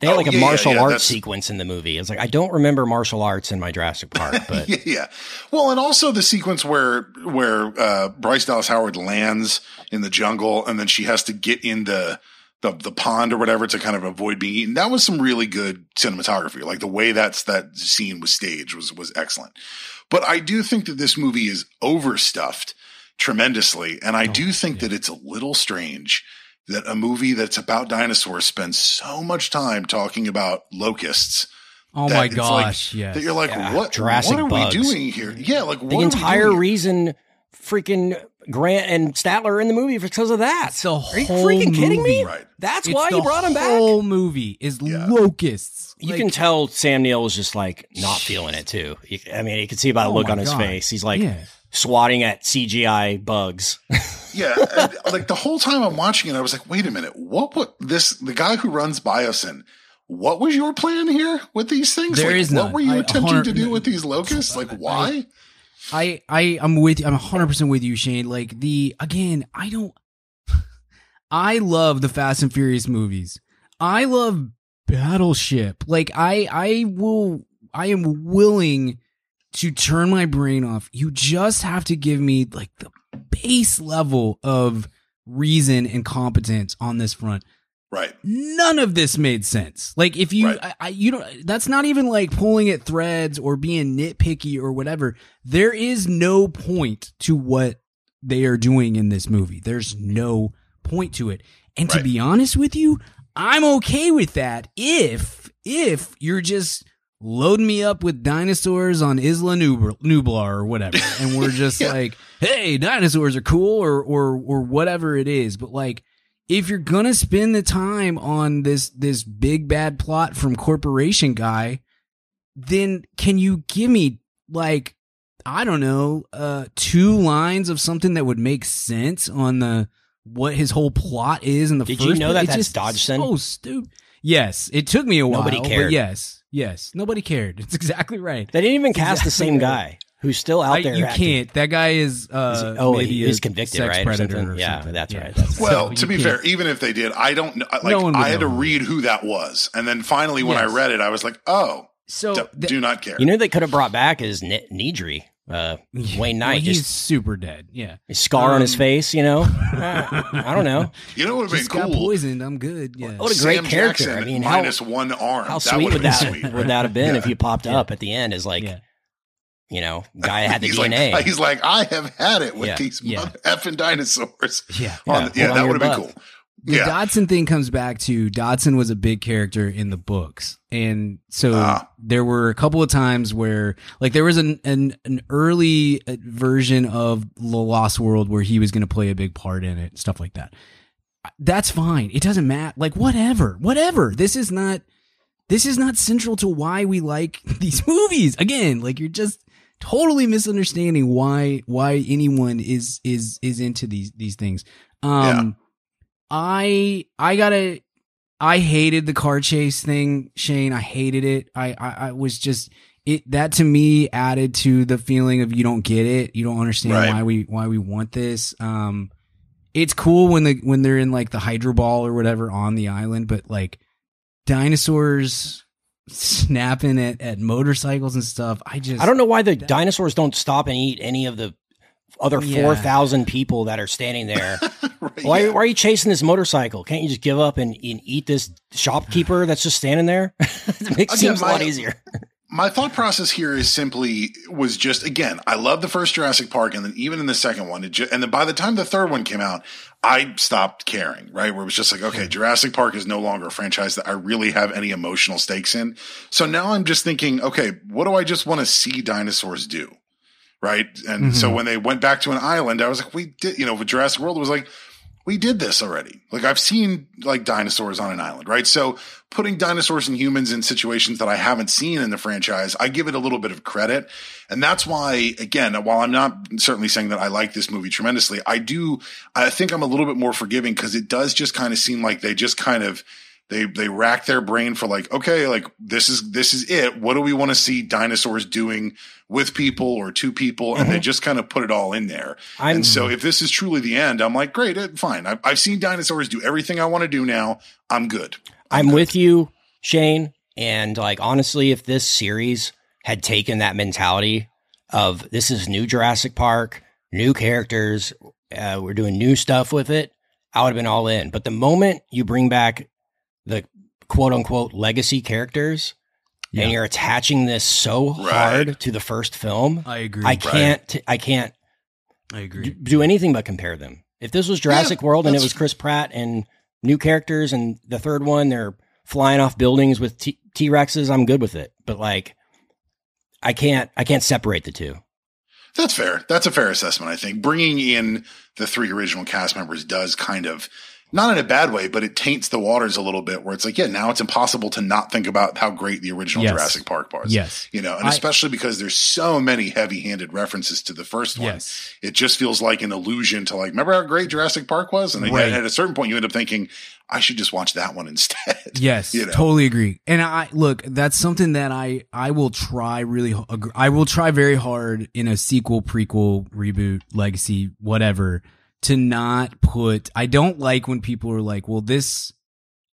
they had Oh, like a yeah, yeah, martial yeah, arts that's- sequence in the movie. It's like I don't remember martial arts in my Jurassic Park, but yeah, yeah. Well, and also the sequence where where uh, Bryce Dallas Howard lands in the jungle, and then she has to get in the, the the pond or whatever to kind of avoid being eaten. That was some really good cinematography. Like the way that's that scene was staged was was excellent. But I do think that this movie is overstuffed tremendously, and I do think that it's a little strange that a movie that's about dinosaurs spends so much time talking about locusts. Oh my gosh, like, yes. That you're like, Yeah, what? Jurassic what are bugs. we doing here? Yeah, like what the are we entire doing here? reason freaking Grant and Sattler are in the movie because of that. It's the Are you whole freaking kidding me? Right. That's It's why the you brought him back. whole movie is Yeah. locusts. You Like, can tell Sam Neill was just like not feeling it too. I mean, you can see by the Oh look my on his God. face. He's like Yeah. Swatting at CGI bugs. Yeah, and, like the whole time I'm watching it, I was like, wait a minute, what? What this? The guy who runs Biosyn, what was your plan here with these things? There like, is what none. were you I- attempting to 100 do with these locusts? Like, why? I I I'm with I'm 100% with you Shane like the again I don't I love the Fast and Furious movies. I love Battleship. Like I I will I am willing to turn my brain off. You just have to give me like the base level of reason and competence on this front right. none of this made sense. Like if you, Right. I, I, you don't. That's not even like pulling at threads or being nitpicky or whatever. There is no point to what they are doing in this movie. There's no point to it. And to be honest with you, I'm okay with that if if you're just loading me up with dinosaurs on Isla Nublar, Nublar or whatever, and we're just Yeah. like, hey, dinosaurs are cool or or or whatever it is. But like, if you're gonna spend the time on this this big bad plot from corporation guy, then can you give me like I don't know, uh two lines of something that would make sense on the what his whole plot is in the Did first you know that? It's that's just Dodgson? So stupid. Yes, it took me a while. Nobody but cared. yes, yes, nobody cared. It's exactly right. They didn't even cast the same right. guy who's still out I- there. you acting. can't. That guy is. Is Uh, he- oh, maybe he a is convicted, sex right? Or something? or Yeah, something. that's right, that's- Well, So to be can't- fair, even if they did, I don't know. Like, No one would I had to read who that was, and then finally, when Yes. I read it, I was like, "Oh, so d- th- do not care." You know they could have brought back is N- Nedry, uh, Wayne well, Knight, he's just super dead. Yeah, a scar on his um, face. You know, I don't know. You know what would have just been got cool? poisoned. I'm good. Yeah. What a great character. Jackson I mean, how- minus one arm. How that sweet would would that sweet. would that have been Yeah. if you popped Yeah. up at the end as like yeah. you know guy had the he's DNA? Like, he's like, I have had it with Yeah. these Yeah. mother effing dinosaurs. Yeah. On- Yeah. yeah, that would have been cool. The Yeah. Dodgson thing comes back to Dodgson was a big character in the books. And so Ah. there were a couple of times where like there was an an, an early uh, version of The Lost World where he was going to play a big part in it, stuff like that. That's fine. It doesn't matter. Like whatever. Whatever. This is not this is not central to why we like these movies. Again, like you're just totally misunderstanding why why anyone is is is into these these things. Um I I gotta I hated the car chase thing, Shane. I hated it. I, I I was just it that to me added to the feeling of you don't get it. You don't understand Right. why we why we want this. Um it's cool when the when they're in like the hydro ball or whatever on the island, but like dinosaurs snapping at, at motorcycles and stuff. I just I don't know why the dinosaurs don't stop and eat any of the other Yeah. four thousand people that are standing there. Right, why, yeah. why are you chasing this motorcycle? Can't you just give up and, and eat this shopkeeper that's just standing there? it makes Again, seems a lot my- easier. my thought process here is simply was just again i love the first jurassic park and then even in the second one it ju- and then by the time the third one came out i stopped caring right where it was just like okay jurassic park is no longer a franchise that i really have any emotional stakes in so now i'm just thinking okay what do i just want to see dinosaurs do right and so mm-hmm. when they went back to an island i was like we did you know jurassic world was like we did this already. Like I've seen like dinosaurs on an island, right? So putting dinosaurs and humans in situations that I haven't seen in the franchise, I give it a little bit of credit. And that's why, again, while I'm not certainly saying that I like this movie tremendously, I do, I think I'm a little bit more forgiving because it does just kind of seem like they just kind of, they, they rack their brain for like, okay, like this is, this is it. What do we want to see dinosaurs doing with people or to people? And they just kind of put it all in there. I'm And so if this is truly the end, I'm like, great, fine. I've, I've seen dinosaurs do everything I want to do now. I'm good. I'm with you, Shane. And like honestly, if this series had taken that mentality of this is new Jurassic Park, new characters, uh, we're doing new stuff with it, I would have been all in. But the moment you bring back the quote unquote legacy characters Yeah. and you're attaching this so hard to the first film, I agree. I can't, t- I can't I d- agree. do anything but compare them. If this was Jurassic World and it was Chris Pratt and new characters, and the third one they're flying off buildings with T Rexes, I'm good with it. But like, I can't, I can't separate the two. That's fair. That's a fair assessment, I think. Bringing in the three original cast members does kind of not in a bad way, but it taints the waters a little bit where it's like, yeah, now it's impossible to not think about how great the original Yes. Jurassic Park was. Yes. You know, and I- especially because there's so many heavy handed references to the first one. Yes. It just feels like an allusion to like, remember how great Jurassic Park was? And Right. at a certain point, you end up thinking, I should just watch that one instead. Yes, You know? totally agree. And I look, that's something that I I will try really I will try very hard in a sequel, prequel, reboot, legacy, whatever to not put I don't like when people are like, "Well, this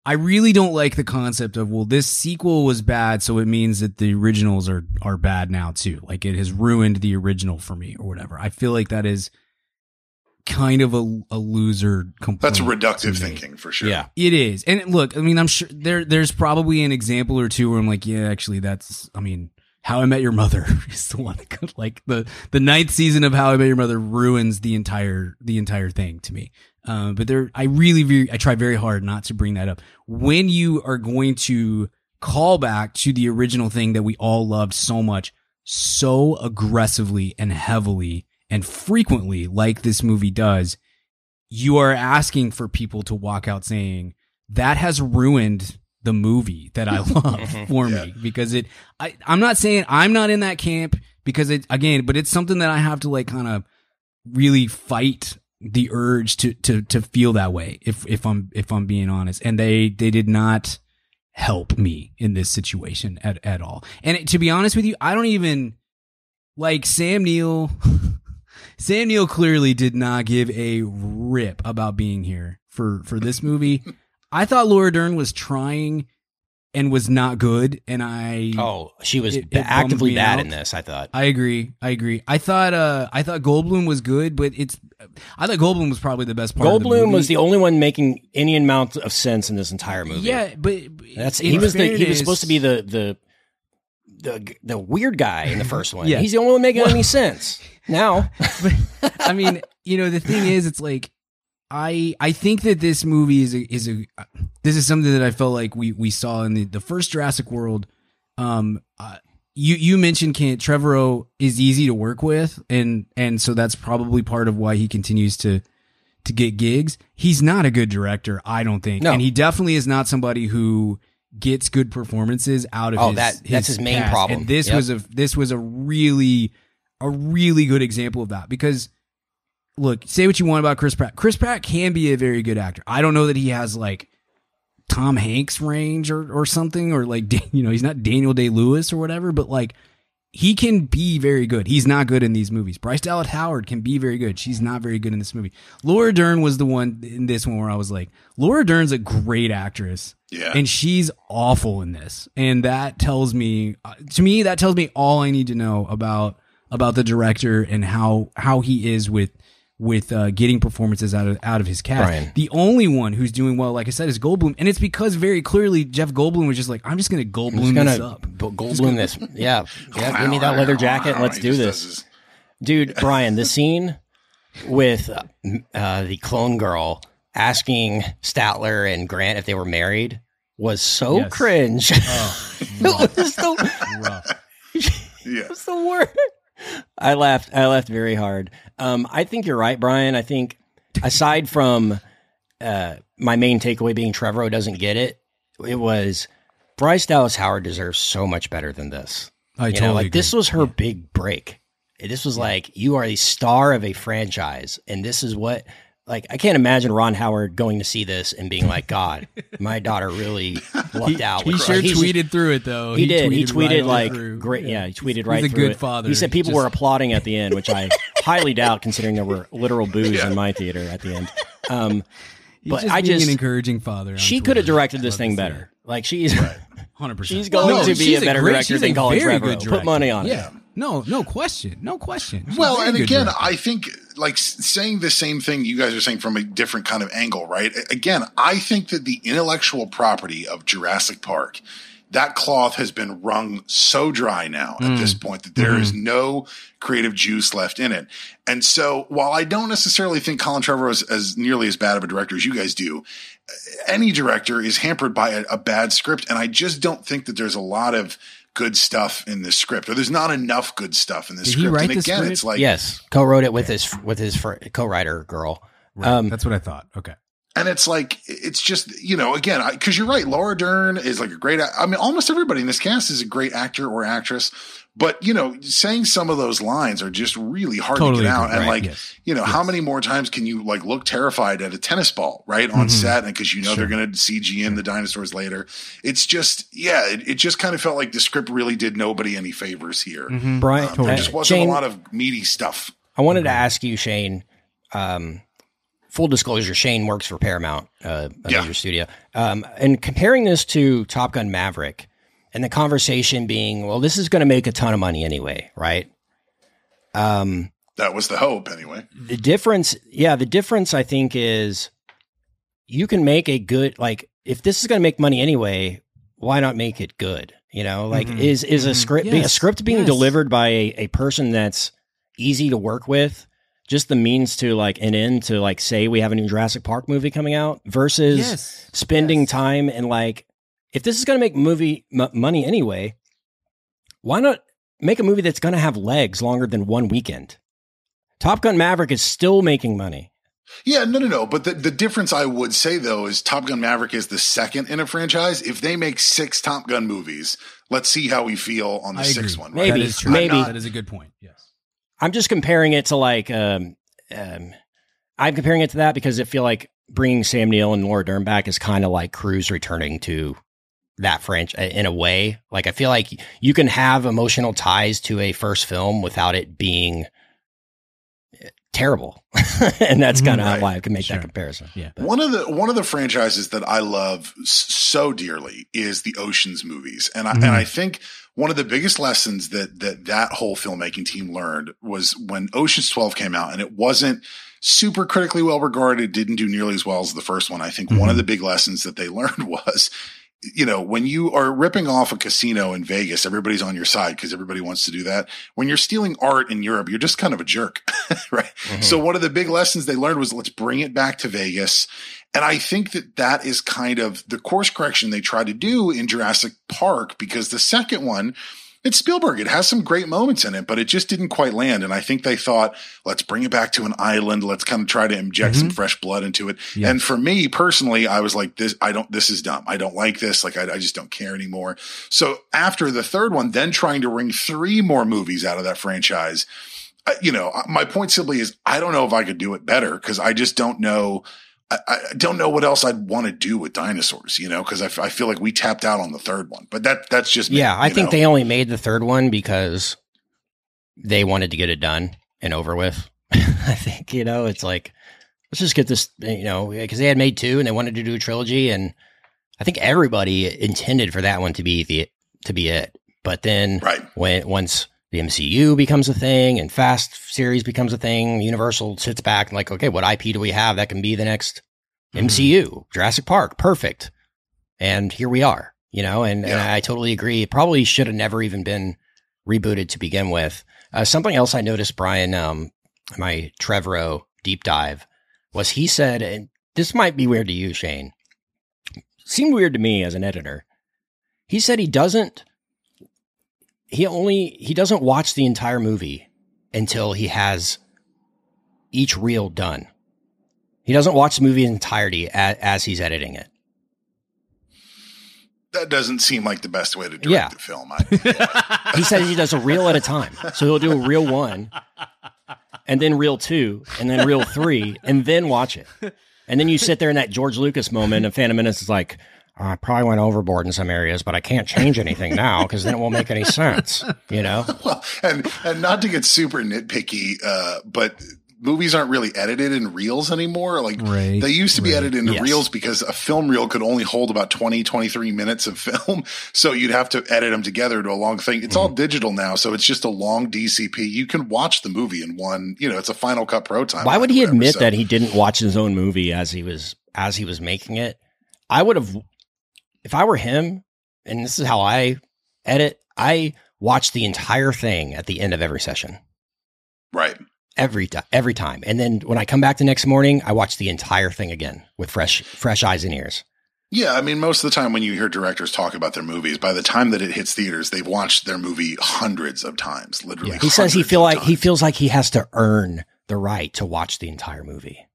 I really don't like the concept of, well, this sequel was bad, so it means that the originals are are bad now too. Like it has ruined the original for me or whatever. I feel like that is kind of a, a loser. That's reductive thinking for sure. Yeah. It is. And look, I mean, I'm sure there there's probably an example or two where I'm like, yeah, actually that's I mean, How I Met Your Mother is the one that could, like the the ninth season of How I Met Your Mother ruins the entire the entire thing to me. Um, but there, I really, very, I try very hard not to bring that up. When you are going to call back to the original thing that we all loved so much, so aggressively and heavily and frequently, like this movie does, you are asking for people to walk out saying that has ruined the movie that I love mm-hmm. for me because it I I'm not saying I'm not in that camp because it again but it's something that I have to like kind of really fight the urge to to to feel that way if if I'm if I'm being honest. And they they did not help me in this situation at at all. And to be honest with you I don't even like Sam Neill Sam Neill clearly did not give a rip about being here for for this movie. I thought Laura Dern was trying and was not good, and I Oh, she was It- it actively bad out. in this. I thought. I agree. I agree. I thought uh I thought Goldblum was good, but it's I thought Goldblum was probably the best part. of the Goldblum movie. was the only one making any amount of sense in this entire movie. yeah, but that's he was the he was supposed to be the the the the weird guy in the first one. Yeah. He's the only one making any sense now. but, I mean, you know, the thing is, it's like I I think that this movie is a is a this is something that I felt like we we saw in the the first Jurassic World. Um, uh, you you mentioned Kent Trevorrow is easy to work with, and and so that's probably part of why he continues to to get gigs. He's not a good director, I don't think, No. and he definitely is not somebody who gets good performances out of Oh, his, that- that's his main problem. And this Yep. was a this was a really a really good example of that because look, say what you want about Chris Pratt. Chris Pratt can be a very good actor. I don't know that he has like Tom Hanks range or or something or like you know, he's not Daniel Day-Lewis or whatever, but like he can be very good. He's not good in these movies. Bryce Dallas Howard can be very good. She's not very good in this movie. Laura Dern was the one in this one where I was like, Laura Dern's a great actress. Yeah. And she's awful in this. And that tells me uh, to me that tells me all I need to know about about the director and how how he is with with uh, getting performances out of out of his cast. Brian. The only one who's doing well, like I said, is Goldblum, and it's because very clearly Jeff Goldblum was just like, I'm just going to Goldblum Who's this gonna up. b- Goldblum this? Yeah, yeah. Give me that leather jacket and let's do this. Dude, Brian, the scene with uh, uh, the clone girl asking Sattler and Grant if they were married was so Yes. cringe. Oh, it was the, rough. Yeah. it was the worst. I laughed. I laughed very hard. Um, I think you're right, Brian. I think aside from uh, my main takeaway being Trevor doesn't get it, it was Bryce Dallas Howard deserves so much better than this. I You totally know, like agree. this was her big break. This was like you are a star of a franchise, and this is what. Like I can't imagine Ron Howard going to see this and being like, "God, my daughter really lucked out." He sure Like, tweeted through it though. He, did. He tweeted on like through. great. Yeah, he tweeted He's right a through good it. father. He said people Just- were applauding at the end, which I highly doubt, considering there were literal boos Yeah. in my theater at the end. Um, He's but just I just- an encouraging father. she could have directed this thing better. Like she's Hundred percent. She's going to be a better director than Colin Trevorrow. Put money on it. No, no question. No question. A Well, and again. I think like saying the same thing you guys are saying from a different kind of angle, right? Again, I think that the intellectual property of Jurassic Park, that cloth has been wrung so dry now at this mm. point that there is mm-hmm. no creative juice left in it. And so, while I don't necessarily think Colin Trevorrow is as nearly as bad of a director as you guys do, any director is hampered by a, a bad script, and I just don't think that there's a lot of good stuff in the script, or there's not enough good stuff in the Did he script. write and the again, script? it's like yes, co-wrote it with his with his fr- co-writer girl. Um, That's what I thought. Okay. And it's like it's just you know again because you're right. Laura Dern is like a great. I mean, almost everybody in this cast is a great actor or actress. But you know, saying some of those lines are just really hard Totally to get out. agree. And like, yes. you know, how many more times can you like look terrified at a tennis ball, right, on Mhm. set, and because you know Sure. they're going to CG in the dinosaurs later. It's just, yeah, it, it just kind of felt like the script really did nobody any favors here. Mhm. Brian, Um, there uh, just wasn't Shane, a lot of meaty stuff. I wanted to ask you, Shane. Um, full disclosure: Shane works for Paramount, uh, a Yeah. major studio. Um, and comparing this to Top Gun Maverick, and the conversation being, well, this is going to make a ton of money anyway, right? Um, That was the hope, anyway. the difference, yeah, the difference I think is you can make a good like if this is going to make money anyway, why not make it good? You know, like Mhm. is is a Mhm. script being, a script being Yes. delivered by a, a person that's easy to work with, just the means to like an end to like say we have a new Jurassic Park movie coming out versus Yes. spending Yes. time and like if this is going to make movie m- money anyway, why not make a movie that's going to have legs longer than one weekend? Top Gun Maverick is still making money. Yeah, no, no, no. But the, the difference I would say though is Top Gun Maverick is the second in a franchise. If they make six Top Gun movies, let's see how we feel on the I sixth agree. one. Maybe, That is true. maybe. that is a good point. Yes. I'm just comparing it to like um, um I'm comparing it to that because I feel like bringing Sam Neill and Laura Dern back is kind of like Cruise returning to that franchise in a way. Like I feel like you can have emotional ties to a first film without it being eh, terrible, and that's kind of Right. why I can make Sure. that comparison. Yeah. One of the one of the franchises that I love so dearly is the Ocean's movies, and I Mhm. and I think one of the biggest lessons that that that whole filmmaking team learned was when Ocean's Twelve came out, and it wasn't super critically well regarded, didn't do nearly as well as the first one. I think one Mhm. of the big lessons that they learned was. You know, when you are ripping off a casino in Vegas, everybody's on your side because everybody wants to do that. When you're stealing art in Europe, you're just kind of a jerk, right? Mhm. So one of the big lessons they learned was let's bring it back to Vegas. And I think that that is kind of the course correction they try to do in Jurassic Park because the second one, it's Spielberg. It has some great moments in it, but it just didn't quite land. And I think they thought, let's bring it back to an island. Let's kind of try to inject some fresh blood into it. Yeah. And for me personally, I was like, this, I don't, this is dumb. I don't like this. Like, I, I just don't care anymore. So after the third one, then trying to wring three more movies out of that franchise, uh, you know, my point simply is I don't know if I could do it better because I just don't know. I, I don't know what else I'd want to do with dinosaurs, you know, because I, f- I feel like we tapped out on the third one, but that that's just me, Yeah, I think know? they only made the third one because they wanted to get it done and over with. I think, you know, it's like, let's just get this, eh, you know, because they had made two and they wanted to do a trilogy. And I think everybody intended for that one to be the, to be it. But then right. when, once the MCU becomes a thing and Fast series becomes a thing, Universal sits back and like, okay, what IP do we have that can be the next Mm-hmm. MCU? Jurassic Park, perfect. And here we are, you know, and, and I totally agree. It probably should have never even been rebooted to begin with. Uh, something else I noticed, Brian, um, my Trevorrow deep dive was he said, and this might be weird to you, Shane. Seemed weird to me as an editor. He said he doesn't he only he doesn't watch the entire movie until he has each reel done. He doesn't watch the movie in entirety as, as he's editing it. That doesn't seem like the best way to direct Yeah. a film. I, He says he does a reel at a time. So he'll do a reel one, and then reel two, and then reel three, and then watch it. And then you sit there in that George Lucas moment, and Phantom Menace is like, "Oh, I probably went overboard in some areas, but I can't change anything now because then it won't make any sense. You know? well, and and not to get super nitpicky, uh, but movies aren't really edited in reels anymore. Like Right, they used to be right. edited in Yes. reels because a film reel could only hold about 20, 23 minutes of film. So you'd have to edit them together to a long thing. It's all Mm-hmm. digital now. So it's just a long DCP. You can watch the movie in one, you know, it's a Final Cut Pro time. Why would he whatever. admit So- that he didn't watch his own movie as he was as he was making it? I would have, if I were him, and this is how I edit. I watch the entire thing at the end of every session. Right. every time, every time. And then when I come back the next morning, I watch the entire thing again with fresh, fresh eyes and ears. Yeah, I mean, most of the time when you hear directors talk about their movies, by the time that it hits theaters, they've watched their movie hundreds of times, literally. He says he feel like he feels like he has to earn the right to watch the entire movie.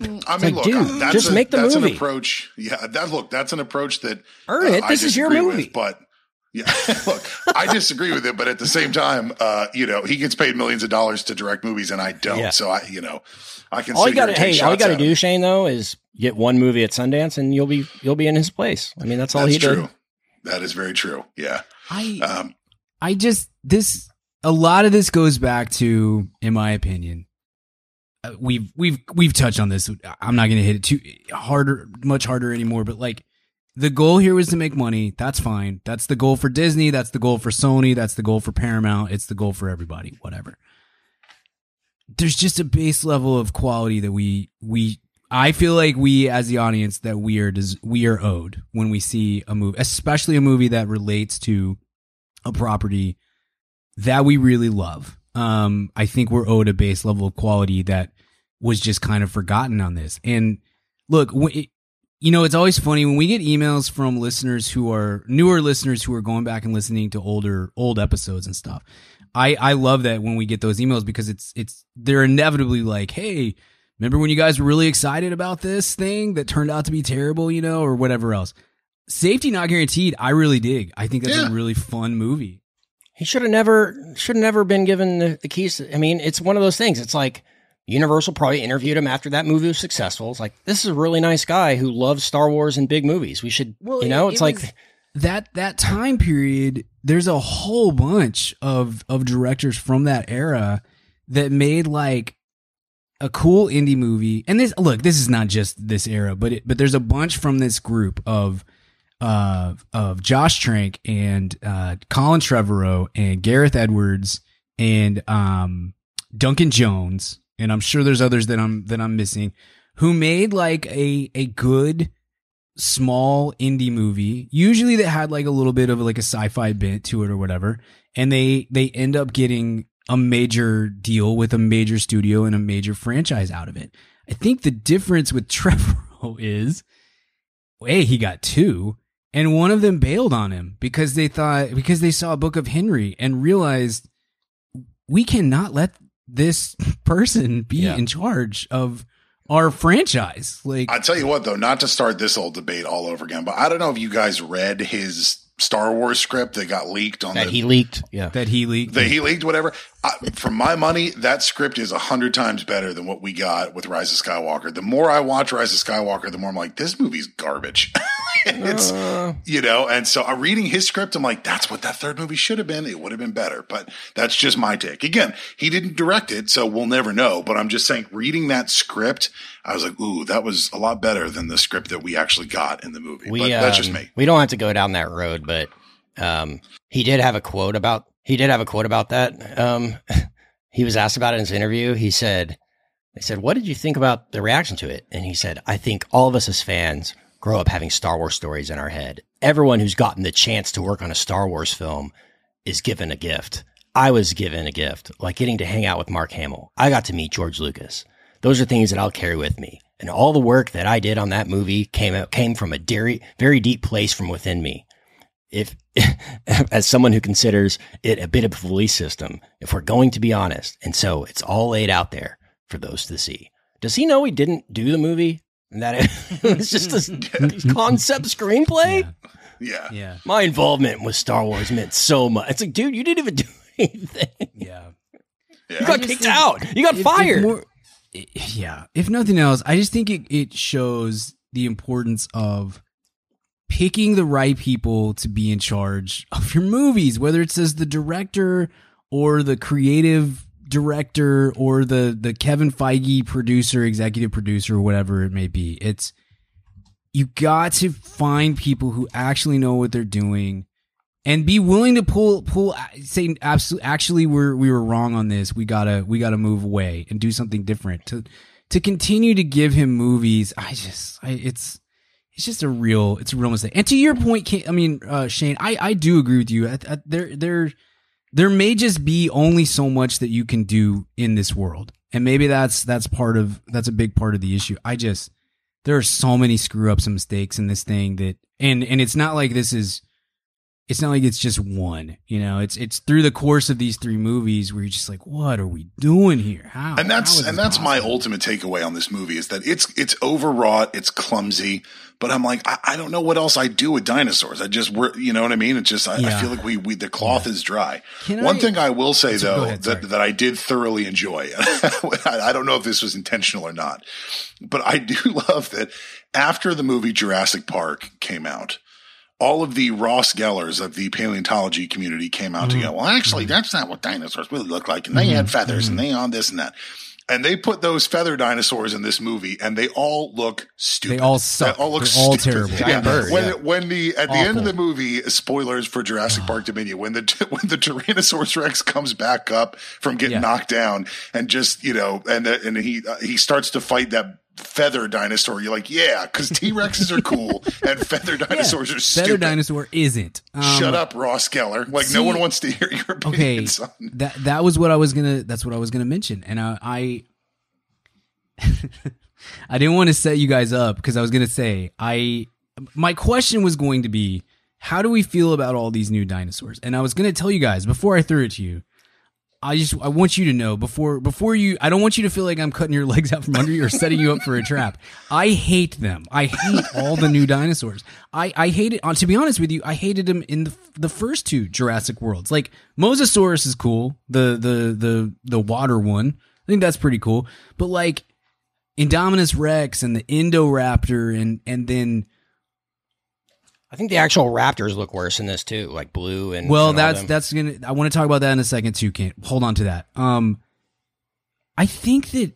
I mean, like, look, dude, that's just a, make the that's movie. an approach. Yeah, that look, that's an approach that Earn it. I This is your movie. with, but yeah, look, I disagree with it, but at the same time, uh, you know, he gets paid millions of dollars to direct movies, and I don't. Yeah. So I, you know, I can. all you got to hey, all you got to do, him. Shane, though, is get one movie at Sundance, and you'll be you'll be in his place. I mean, that's all That's he true. did. That is very true. Yeah. I Um, I just this a lot of this goes back to, in my opinion, uh, we've we've we've touched on this. I'm not going to hit it too harder, much harder anymore. But like, the goal here was to make money. That's fine. That's the goal for Disney. That's the goal for Sony. That's the goal for Paramount. It's the goal for everybody. Whatever. There's just a base level of quality that we we I feel like we as the audience that we are we are owed when we see a movie, especially a movie that relates to a property that we really love. Um, I think we're owed a base level of quality that was just kind of forgotten on this. And look, when it, you know, it's always funny when we get emails from listeners who are newer listeners who are going back and listening to older old episodes and stuff. I I love that when we get those emails because it's it's they're inevitably like, hey, remember when you guys were really excited about this thing that turned out to be terrible, you know, or whatever else. Safety not guaranteed. I really dig. I think that's Yeah. a really fun movie. He should have never should have never been given the, the keys. I mean, it's one of those things. It's like Universal probably interviewed him after that movie was successful. It's like this is a really nice guy who loves Star Wars and big movies. We should, you know, it- it's it like was- that that time period. There's a whole bunch of of directors from that era that made like a cool indie movie. And this look, this is not just this era, but it, but there's a bunch from this group of uh of Josh Trank and uh Colin Trevorrow and Gareth Edwards and um Duncan Jones and I'm sure there's others that I'm that I'm missing who made like a a good small indie movie usually that had like a little bit of like a sci-fi bent to it or whatever and they they end up getting a major deal with a major studio and a major franchise out of it. I think the difference with Trevorrow is hey he got two and one of them bailed on him because they thought because they saw a book of henry and realized we cannot let this person be Yeah. in charge of our franchise like I tell you what, though, not to start this old debate all over again, but I don't know if you guys read his Star Wars script that got leaked on that the he leaked. Yeah. that he leaked that he leaked, whatever. I, for my money, that script is a hundred times better than what we got with Rise of Skywalker. The more I watch Rise of Skywalker, the more I'm like, this movie's garbage. it's Uh, you know, and so I'm reading his script. I'm like, that's what that third movie should have been. It would have been better, but that's just my take. Again, he didn't direct it, so we'll never know. But I'm just saying, reading that script, I was like, ooh, that was a lot better than the script that we actually got in the movie. we but that's just um, me. We don't have to go down that road, but um, he did have a quote about he did have a quote about that. Um, he was asked about it in his interview. He said, "They said, what did you think about the reaction to it?" And he said, "I think all of us as fans grow up having Star Wars stories in our head. Everyone who's gotten the chance to work on a Star Wars film is given a gift. I was given a gift, like getting to hang out with Mark Hamill. I got to meet George Lucas. Those are things that I'll carry with me. And all the work that I did on that movie came out, came from a very, very deep place from within me. If, as someone who considers it a bit of a belief system, if we're going to be honest, and so it's all laid out there for those to see. Does he know he didn't do the movie? And that it was just a concept screenplay? yeah Yeah. yeah My involvement with Star Wars meant so much. It's like, dude, you didn't even do anything. yeah Yeah. You got kicked think out. You got If- if fired. more- yeah. If nothing else, I just think it, it shows the importance of picking the right people to be in charge of your movies, whether it's as the director or the creative director or the, the Kevin Feige producer, executive producer, whatever it may be. It's, you got to find people who actually know what they're doing and be willing to pull pull say absolutely actually we're we were wrong on this. We gotta we gotta move away and do something different to to continue to give him movies. I just I, it's it's just a real it's a real mistake. And to your point i mean uh shane i i do agree with you. I, I, there there there may just be only so much that you can do in this world. And maybe that's that's part of that's a big part of the issue. I just there are so many screw ups and mistakes in this thing that and and it's not like this is it's not like it's just one. You know, it's it's through the course of these three movies where you're just like, what are we doing here? How? and that's is and that's my ultimate takeaway on this movie is that it's it's overwrought, it's clumsy, but I'm like I, I don't know what else I do with dinosaurs. I just we're you know what I mean. It's just I, I feel like we we the cloth is dry. Can One I- thing I will say though ahead, that that I did thoroughly enjoy. I don't know if this was intentional or not, but I do love that after the movie Jurassic Park came out. All of the Ross Gellers of the paleontology community came out Mm-hmm. to go, well, actually, that's not what dinosaurs really look like. And they had feathers Mm-hmm. and they on this and that. And they put those feather dinosaurs in this movie, and they all look stupid. They all suck. They all look They're all terrible. Bird, when yeah. when the at the end of the movie, spoilers for Jurassic Park Dominion, when the when the Tyrannosaurus Rex comes back up from getting Yeah. knocked down, and just you know, and the, and he uh, he starts to fight that feather dinosaur. You're like, yeah, because T Rexes are cool and feather dinosaurs are stupid. Feather dinosaur isn't. Um, Shut up, Ross Geller. Like no one wants to hear your opinion. okay son. that that was what i was gonna that's what i was gonna mention and i i, I didn't want to set you guys up because i was gonna say i my question was going to be how do we feel about all these new dinosaurs and i was gonna tell you guys before i threw it to you i just i want you to know before before you i don't want you to feel like i'm cutting your legs out from under you or setting you up for a trap. I hate them. I hate all the new dinosaurs. I i hate it uh, to be honest with you i hated them in the, the first two jurassic worlds. Like mosasaurus is cool the the the the water one. I think that's pretty cool. But like indominus rex and the indoraptor and and then I think the actual raptors look worse in this too, like blue and Well, and that's that's gonna. I want to talk about that in a second too. Can't hold on to that. Um, I think that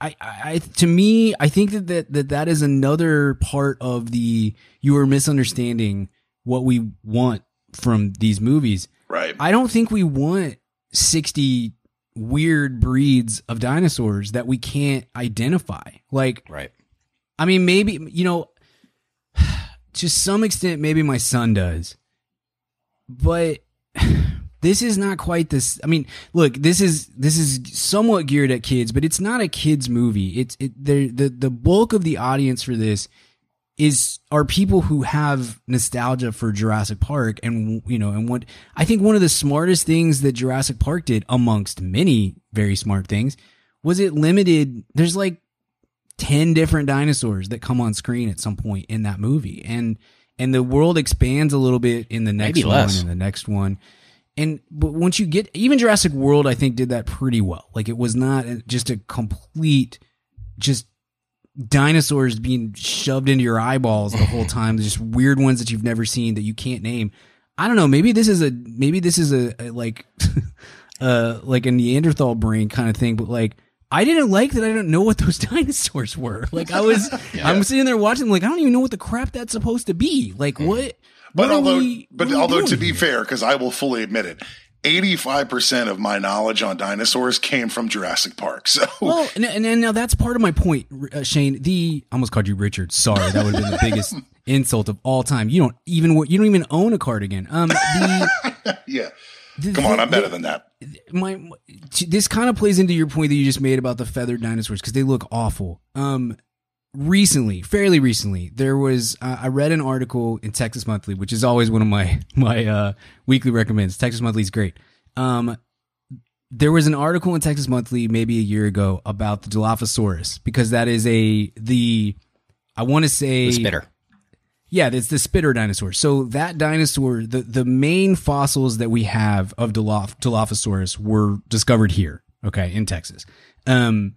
I, I, I to me, I think that that that that is another part of the you are misunderstanding what we want from these movies. Right. I don't think we want sixty weird breeds of dinosaurs that we can't identify. Like right. I mean, maybe you know, to some extent, maybe my son does, but this is not quite this. I mean, look, this is this is somewhat geared at kids, but it's not a kids movie. It's it the the bulk of the audience for this is are people who have nostalgia for Jurassic Park and you know and what I think one of the smartest things that Jurassic Park did amongst many very smart things was it limited there's like 10 different dinosaurs that come on screen at some point in that movie. And and the world expands a little bit in the next Maybe one less. and the next one. And but once you get even Jurassic World I think did that pretty well. Like it was not just a complete just dinosaurs being shoved into your eyeballs the whole time. Just weird ones that you've never seen that you can't name. I don't know. Maybe this is a maybe this is a, a like uh like a Neanderthal brain kind of thing but like I didn't like that I didn't know what those dinosaurs were. Like I was I'm sitting there watching like I don't even know what the crap that's supposed to be. Like what But what although, we- but what are we although to be here? fair, because I will fully admit it, eighty-five percent of my knowledge on dinosaurs came from Jurassic Park. So Well, and, and, and now that's part of my point, uh, Shane. The I almost called you Richard. Sorry, that would have been the biggest insult of all time. You don't even you don't even own a cardigan. Um, the, yeah, come on, I'm better than that. my this kind of plays into your point that you just made about the feathered dinosaurs because they look awful. Um, recently, fairly recently, there was uh, I read an article in Texas Monthly, which is always one of my my uh, weekly recommends. Texas Monthly is great. Um, there was an article in Texas Monthly maybe a year ago about the Dilophosaurus because that is a the I want to say The spitter. Yeah, it's the spitter dinosaur. So that dinosaur, the, the main fossils that we have of Diloph- Dilophosaurus were discovered here, okay, in Texas. Um,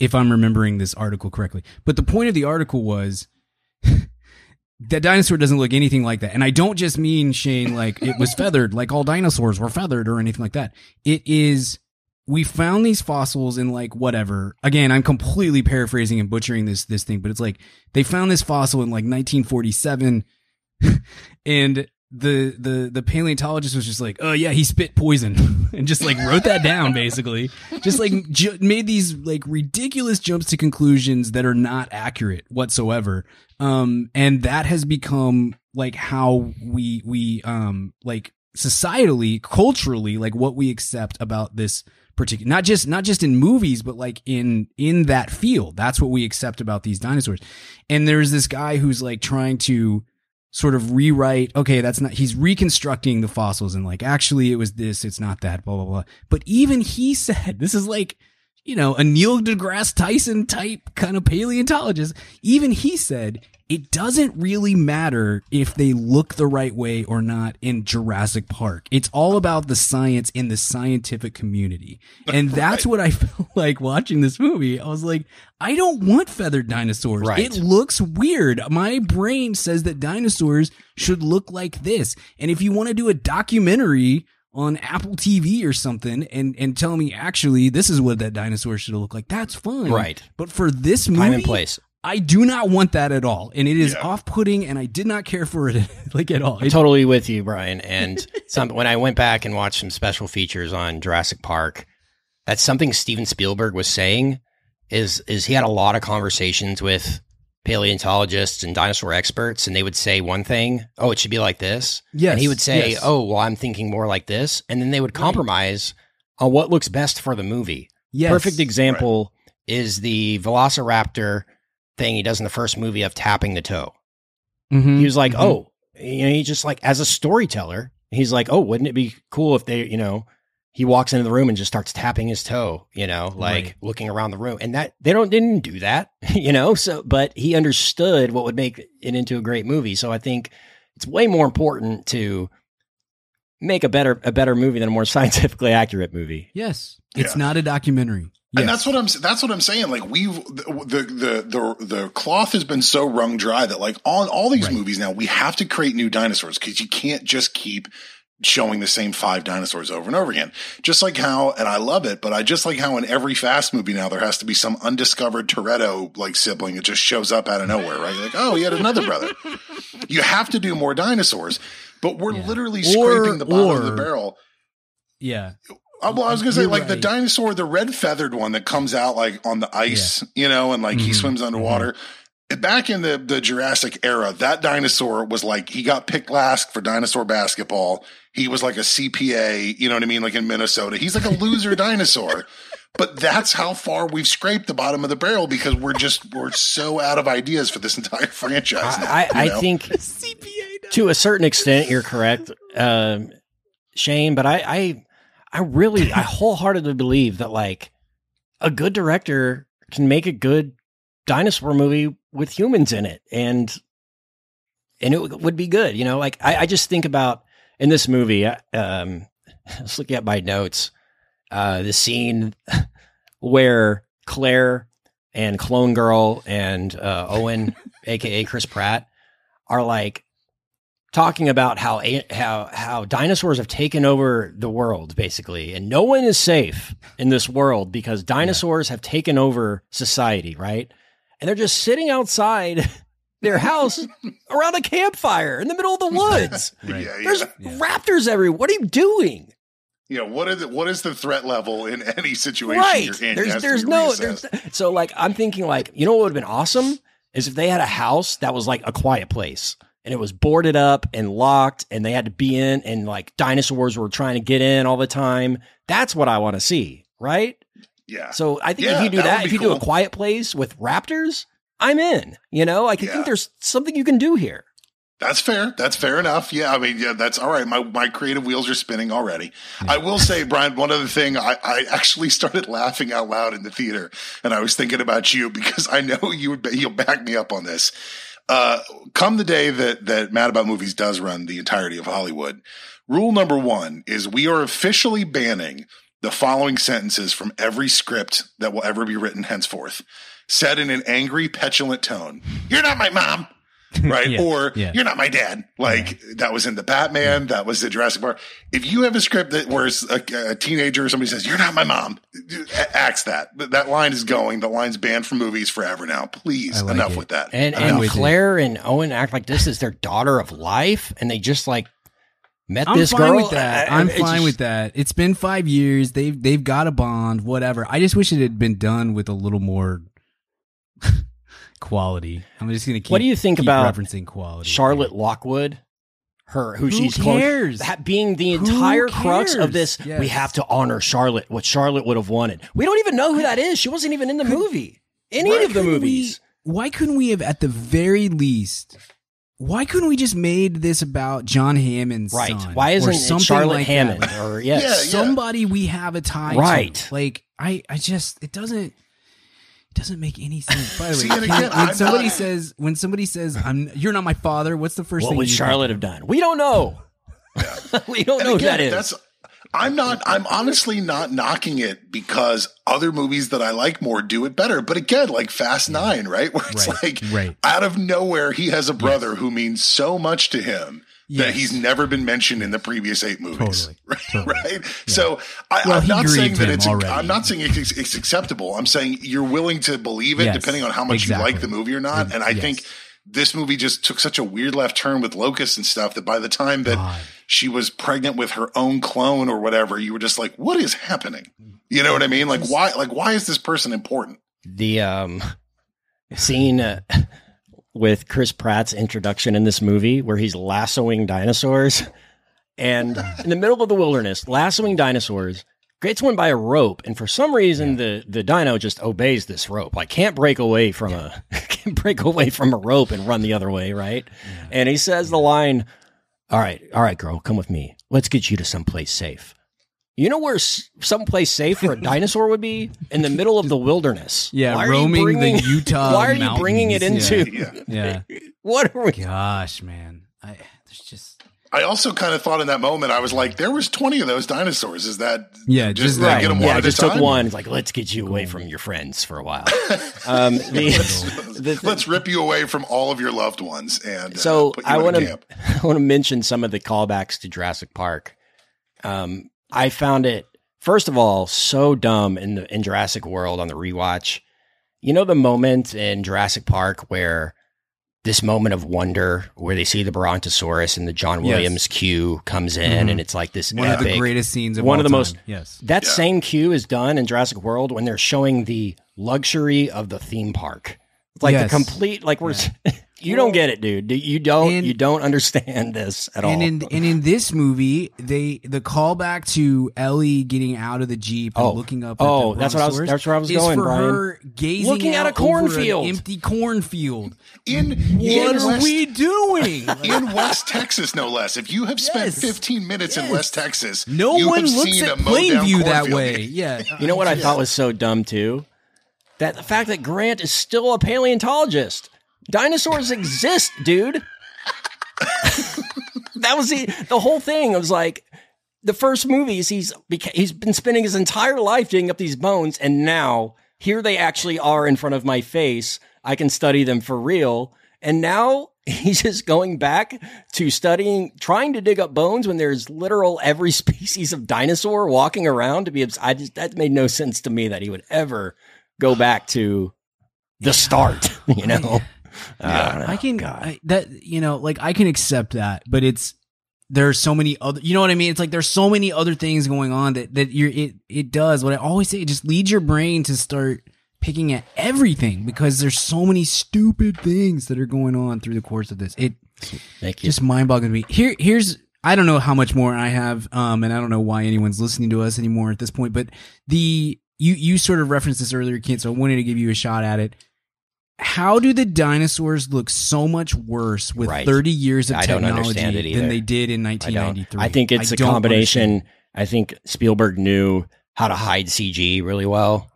if I'm remembering this article correctly. But the point of the article was that dinosaur doesn't look anything like that. And I don't just mean, Shane, like it was feathered, like all dinosaurs were feathered or anything like that. It is, we found these fossils in like whatever. Again, I'm completely paraphrasing and butchering this, this thing, but it's like they found this fossil in like 1947 and the the the paleontologist was just like, "Oh yeah, he spit poison," and just like wrote that down basically. Just like ju- made these like ridiculous jumps to conclusions that are not accurate whatsoever. Um, and that has become like how we we um like societally, culturally, like what we accept about this particular not just not just in movies but like in in that field that's what we accept about these dinosaurs and there's this guy who's like trying to sort of rewrite. Okay, that's not. He's reconstructing the fossils and like actually it was this. It's not that. Blah blah blah. But even he said this is like you know a Neil deGrasse Tyson type kind of paleontologist. Even he said it doesn't really matter if they look the right way or not in Jurassic Park. It's all about the science in the scientific community. And that's what I felt like watching this movie. I was like, I don't want feathered dinosaurs. Right. It looks weird. My brain says that dinosaurs should look like this. And if you want to do a documentary on Apple TV or something and, and tell me actually this is what that dinosaur should look like, that's fine. Right. But for this movie, Time and place. I do not want that at all, and it is Yeah. off-putting, and I did not care for it like at all. I'm totally with you, Brian. And some, when I went back and watched some special features on Jurassic Park, that's something Steven Spielberg was saying. Is is he had a lot of conversations with paleontologists and dinosaur experts, and they would say one thing, "Oh, it should be like this," Yes, and he would say, yes. "Oh, well, I'm thinking more like this," and then they would compromise on what looks best for the movie. yes. Perfect example is the Velociraptor thing he does in the first movie of tapping the toe. Mhm, He was like, mhm. oh, you know, he just like as a storyteller, he's like, oh, wouldn't it be cool if they, you know, he walks into the room and just starts tapping his toe, you know, like Right. looking around the room, and that they don't didn't do that, you know. So, but he understood what would make it into a great movie. So I think it's way more important to make a better a better movie than a more scientifically accurate movie. Yes, it's Yeah. not a documentary. Yes. And that's what I'm. That's what I'm saying. Like we've the the the the cloth has been so wrung dry that like on all these Right. movies now we have to create new dinosaurs because you can't just keep showing the same five dinosaurs over and over again. Just like how, and I love it, but I just like how in every fast movie now there has to be some undiscovered Toretto like sibling that just shows up out of nowhere, right? You're like, oh, he had another brother. You have to do more dinosaurs, but we're Yeah. literally Or- scraping the bottom of the barrel. yeah. Uh, well, I was gonna say You're like the dinosaur, the red feathered one that comes out like on the ice, you know, and like he Mhm, swims underwater. Back in the the Jurassic era, that dinosaur was like he got picked last for dinosaur basketball. He was like a CPA, you know what I mean, like in Minnesota. He's like a loser dinosaur. But that's how far we've scraped the bottom of the barrel because we're just we're so out of ideas for this entire franchise. now, I, I, you know? I think to a certain extent you're correct, um, Shane. But I, I, I really, I wholeheartedly believe that like a good director can make a good dinosaur movie with humans in it, and and it w- would be good. You know, like I, I just think about in this movie. I- Um, I was looking at my notes. Uh, the scene where Claire and Clone Girl and uh, Owen, aka Chris Pratt, are like talking about how how how dinosaurs have taken over the world basically. And no one is safe in this world because dinosaurs have taken over society right? And they're just sitting outside their house around a campfire in the middle of the woods. Right. Yeah, there's yeah. raptors everywhere. What are you doing? You know, what is it, what is the threat level in any situation right. you're in? There's there's no reassessed. there's, so like i'm thinking like you know what would have been awesome is if they had a house that was like a quiet place and it was boarded up and locked and they had to be in and like dinosaurs were trying to get in all the time that's what i want to see right yeah. so i think Yeah, if you do that that, if be you do a quiet place with raptors i'm in you know i Yeah. think there's something you can do here That's fair. That's fair enough. Yeah, I mean, yeah, that's all right. My my creative wheels are spinning already. I will say, Brian, one other thing, I, I actually started laughing out loud in the theater, and I was thinking about you because I know you would you'll back me up on this. Uh, come the day that that Mad About Movies does run the entirety of Hollywood, rule number one is we are officially banning the following sentences from every script that will ever be written henceforth, said in an angry, petulant tone. You're not my mom right? Yeah, or yeah. you're not my dad. Like that was in the Batman, that was the Jurassic Park. If you have a script that where it's a, a teenager or somebody says you're not my mom, axe that. That line is going. The line's banned from movies forever now. Please, like enough it. with that. and I'm and with you. claire and owen act like this is their daughter of life and they just like met I'm this fine girl with that. I- I'm fine just- with that. It's been five years. They've they've got a bond. Whatever. I just wish it had been done with a little more quality. I'm just gonna keep. What do you think about referencing quality? Charlotte Lockwood, her who, Who she's close- cares? that being the Who entire crux of this. Yes. We have to honor Charlotte. What Charlotte would have wanted. We don't even know who that is. She wasn't even in the movie. Any of the movies. We, why couldn't we have, at the very least, why couldn't we just made this about John Hammond's Right. son Why isn't it something Charlotte like Hammond That? or yes. Yeah, yeah. Somebody we have a tie Right. to. Like I, I just it doesn't it doesn't make any sense. By the way, and again, when I'm somebody not- says when somebody says I'm you're not my father, what's the first What thing would you Charlotte have done? We don't know. we don't And know who again, that is. That's I'm not I'm honestly not knocking it because other movies that I like more do it better. But again, like Fast Nine, right? Where it's Right, like right. out of nowhere he has a brother who means so much to him. That he's never been mentioned in the previous eight movies, Totally, right? totally. right? So I, Well, I'm he not saying that it's. already. I'm not saying it's, it's acceptable. I'm saying you're willing to believe it Yes, depending on how much exactly. you like the movie or not. And I Yes. think this movie just took such a weird left turn with Locust and stuff that by the time that God. she was pregnant with her own clone or whatever, you were just like, what is happening? You know what I mean? Like why like why is this person important? the um scene uh, with Chris Pratt's introduction in this movie where he's lassoing dinosaurs and in the middle of the wilderness, lassoing dinosaurs, gets one by a rope, and for some reason the the dino just obeys this rope. Like can't break away from a can't break away from a rope and run the other way, right? And he says the line, "All right, all right, girl, come with me. Let's get you to someplace safe." You know where s- someplace safe for a dinosaur would be? In the middle of the wilderness. Yeah, Why roaming bringing- the Utah. Why are you bringing it into? Yeah. Yeah. What are we? Gosh, man. I there's just I also kind of thought in that moment, I was like, there was 20 of those dinosaurs. Is that Yeah, just, just that that get them one. one yeah, at just a took time? one. It's like let's get you away from your friends for a while. um, the, the, Let's rip you away from all of your loved ones and uh, so put you I want to. I want to mention some of the callbacks to Jurassic Park. Um, I found it first of all so dumb in the in Jurassic World on the rewatch. You know the moment in Jurassic Park where this moment of wonder where they see the Brontosaurus and the John Yes. Williams cue comes in mm-hmm. and it's like this one of the greatest scenes of one all of the time. most- Yes. That Yeah. same cue is done in Jurassic World when they're showing the luxury of the theme park. Like Yes. the complete like we're you don't get it, dude. You don't And- you don't understand this at And all. in and in this movie, they the callback to Ellie getting out of the jeep and Oh. looking up. Oh, at the oh, that's what I was- Brontosaurus that's where I was going, for Brian. her gazing Looking at out a over an cornfield. empty cornfield. In, What in are West, we doing? In West Texas, no less. If you have spent Yes. 15 minutes in West Texas, no you one have looks seen at a mowed down Plainview that way. Yeah. you know what I thought was so dumb too? That the fact that Grant is still a paleontologist. Dinosaurs exist, dude. that was the the whole thing. It was like the first movies he's he's been spending his entire life digging up these bones and now here they actually are in front of my face. I can study them for real. And now he's just going back to studying, trying to dig up bones when there's literal every species of dinosaur walking around to be. I just that made no sense to me that he would ever go back to the start. You know, I. I can I, that you know like I can accept that, but it's there are so many other you know what I mean. It's like there's so many other things going on that that you're it it does what I always say. It just leads your brain to start picking at everything because there's so many stupid things that are going on through the course of this. It Thank you. just mind boggling me. Here here's I don't know how much more I have, um, and I don't know why anyone's listening to us anymore at this point. But the you you sort of referenced this earlier, Kent. So I wanted to give you a shot at it. How do the dinosaurs look so much worse with Right. 30 years of I technology understand than they did in 1993? don't. I think it's a a combination. I think Spielberg knew how to hide CG really well.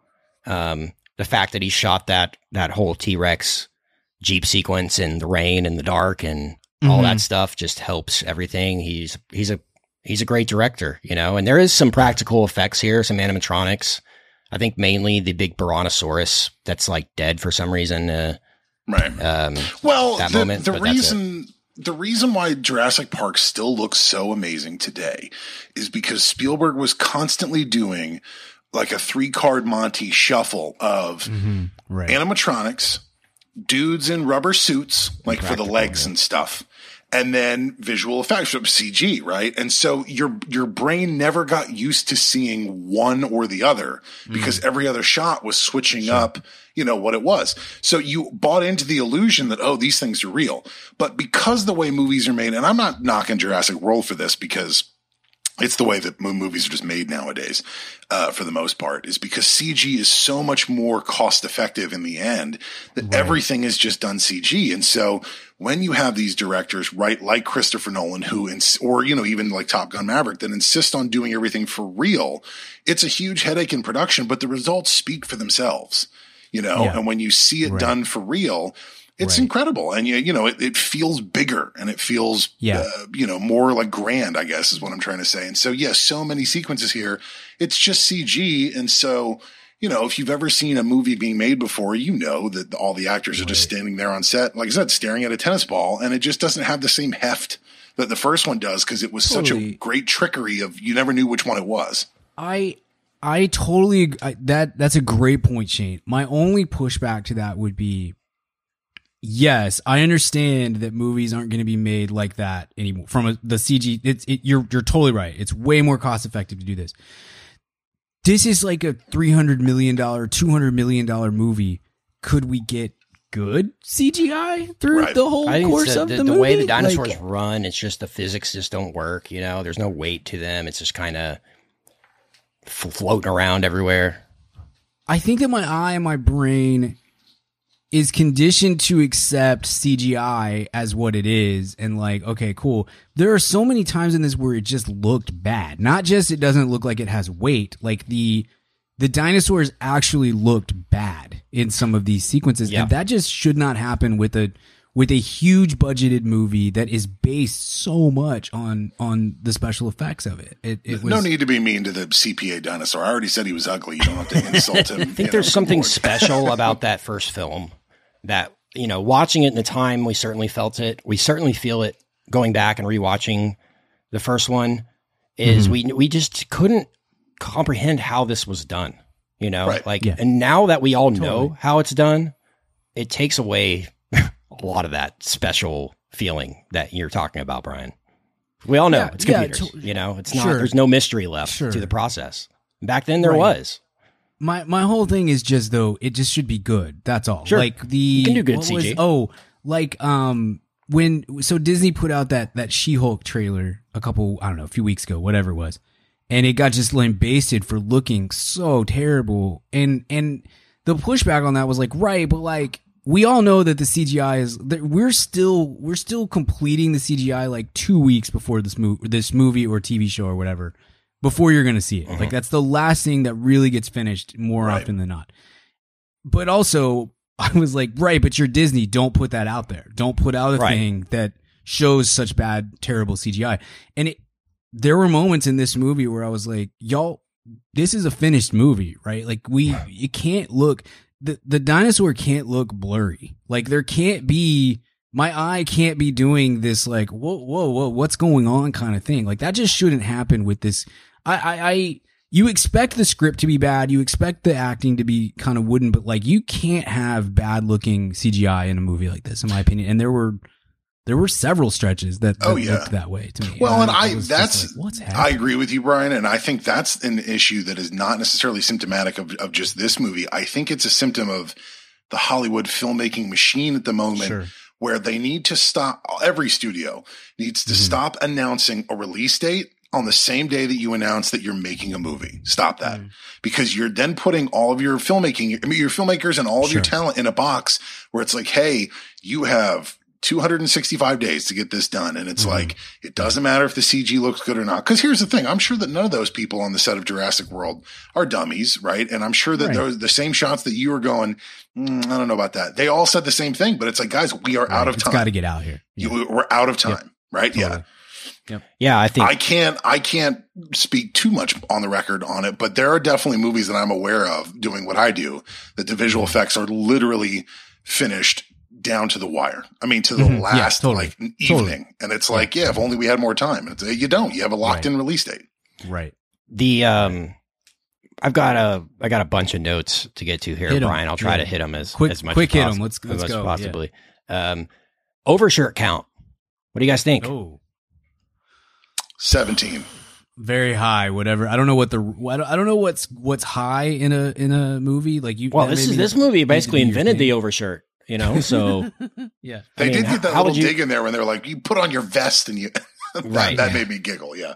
Um, the fact that he shot that that whole T Rex Jeep sequence in the rain and the dark and all Mhm. that stuff just helps everything. He's he's a he's a great director, you know. And there is some practical effects here, some animatronics. I think mainly the big Brontosaurus that's like dead for some reason. Uh, Right. um, Well, that the, moment, the but that's it. reason the reason why Jurassic Park still looks so amazing today is because Spielberg was constantly doing like a three card Monty shuffle of Mhm. right. animatronics, dudes in rubber suits, like for the legs yeah. and stuff, and then visual effects, CG, right? And so your your brain never got used to seeing one or the other mm. because every other shot was switching up, you know, what it was. So you bought into the illusion that oh, these things are real. But because the way movies are made, and I'm not knocking Jurassic World for this because it's the way that movies are just made nowadays, uh, for the most part, is because CG is so much more cost effective in the end that everything is just done CG. And so when you have these directors, right, like Christopher Nolan, who, ins- or, you know, even like Top Gun Maverick that insist on doing everything for real, it's a huge headache in production, but the results speak for themselves, you know, Yeah. and when you see it Right. done for real, it's Right. incredible. And you, you know, it, it feels bigger and it feels, Yeah. uh, you know, more like grand, I guess is what I'm trying to say. And so, yes, so many sequences here. It's just CG. And so, you know, if you've ever seen a movie being made before, you know that all the actors are just standing there on set, like I said, staring at a tennis ball, and it just doesn't have the same heft that the first one does because it was such a great trickery of you never knew which one it was. I I totally I, that that's a great point, Shane. My only pushback to that would be yes, I understand that movies aren't going to be made like that anymore. From a, the CG, it's it, you're you're totally right. It's way more cost effective to do this. This is like a three hundred million dollar, two hundred million dollar movie. Could we get good CGI through Right. the whole I think course the, of the, the, the way the dinosaurs Like, run, it's just the physics just don't work. You know, there's no weight to them. It's just kind of floating around everywhere. I think that my eye and my brain is conditioned to accept CGI as what it is and like, okay, cool. There are so many times in this where it just looked bad. Not just it doesn't look like it has weight, like the the dinosaurs actually looked bad in some of these sequences. Yeah. And that just should not happen with a with a huge budgeted movie that is based so much on on the special effects of it. It, it was no need to be mean to the CPA dinosaur. I already said he was ugly. You don't have to insult him. I think there's something special about that first film that, you know, watching it in the time, we certainly felt it. We certainly feel it going back and rewatching the first one is Mm-hmm. we, we just couldn't comprehend how this was done, you know, Right. like, Yeah. and now that we all know how it's done, it takes away a lot of that special feeling that you're talking about, Brian. We all know Yeah, it's yeah, computers, to- you know, it's not, Sure. there's no mystery left Sure. to the process. Back then there Right. was. My my whole thing is just though it just should be good. That's all. Sure. Like the can do good what was- oh, like um when so Disney put out that that She Hulk trailer a couple I don't know a few weeks ago whatever it was, and it got just lambasted for looking so terrible. And and the pushback on that was like right, but like we all know that the CGI is that we're still we're still completing the CGI like two weeks before this movie this movie or TV show or whatever before you're gonna see it. Like mm-hmm. that's the last thing that really gets finished more Right. often than not. But also, I was like, right, but you're Disney. Don't put that out there. Don't put out a Right. thing that shows such bad, terrible CGI. And it, there were moments in this movie where I was like, y'all, this is a finished movie, right? Like we, it can't look, the, the dinosaur can't look blurry. Like there can't be, my eye can't be doing this like, whoa, whoa, whoa, what's going on kind of thing. Like that just shouldn't happen with this. I, I, I, you expect the script to be bad. You expect the acting to be kind of wooden, but like you can't have bad looking CGI in a movie like this, in my opinion. And there were, there were several stretches that, that Oh, yeah. looked that way to me. Well, and I, was just that's, like, what's I agree with you, Brian. And I think that's an issue that is not necessarily symptomatic of, of just this movie. I think it's a symptom of the Hollywood filmmaking machine at the moment Sure. where they need to stop, every studio needs to Mhm. stop announcing a release date on the same day that you announce that you're making a movie. Stop that. Mm. Because you're then putting all of your filmmaking, I mean, your filmmakers and all of your talent in a box where it's like, hey, you have 265 days to get this done. And it's Mhm. like, it doesn't matter if the CG looks good or not. Cause here's the thing. I'm sure that none of those people on the set of Jurassic World are dummies, right? And I'm sure that Right. those, the same shots that you were going, "Mm, I don't know about that. They all said the same thing, but it's like, guys, we are out of time. got to get out here. You- we're out of time, right? Yeah. Totally. Yeah, I think I can't I can't speak too much on the record on it, but there are definitely movies that I'm aware of doing what I do that the visual Mm-hmm. effects are literally finished down to the wire. I mean, to the Mhm. Yeah, last totally. like evening, Totally. and it's like, yeah, if only we had more time. And it's, you don't. You have a locked in release date. Right. the um I've got a I got a bunch of notes to get to here, Hit 'em. Brian. I'll try Yeah. to hit them as Quick- as much quick as hit 'em. possi- Let's- as let's as go. possibly. Um, overshirt count. What do you guys think? Oh, 17. very high. Whatever. I don't know what the. I don't, know what's what's high in a in a movie like you. Well, this is this movie basically invented the overshirt. You know, so yeah. They I mean, did how- get that little you- dig in there when they're like, you put on your vest and you, that, Right. that made me giggle. Yeah.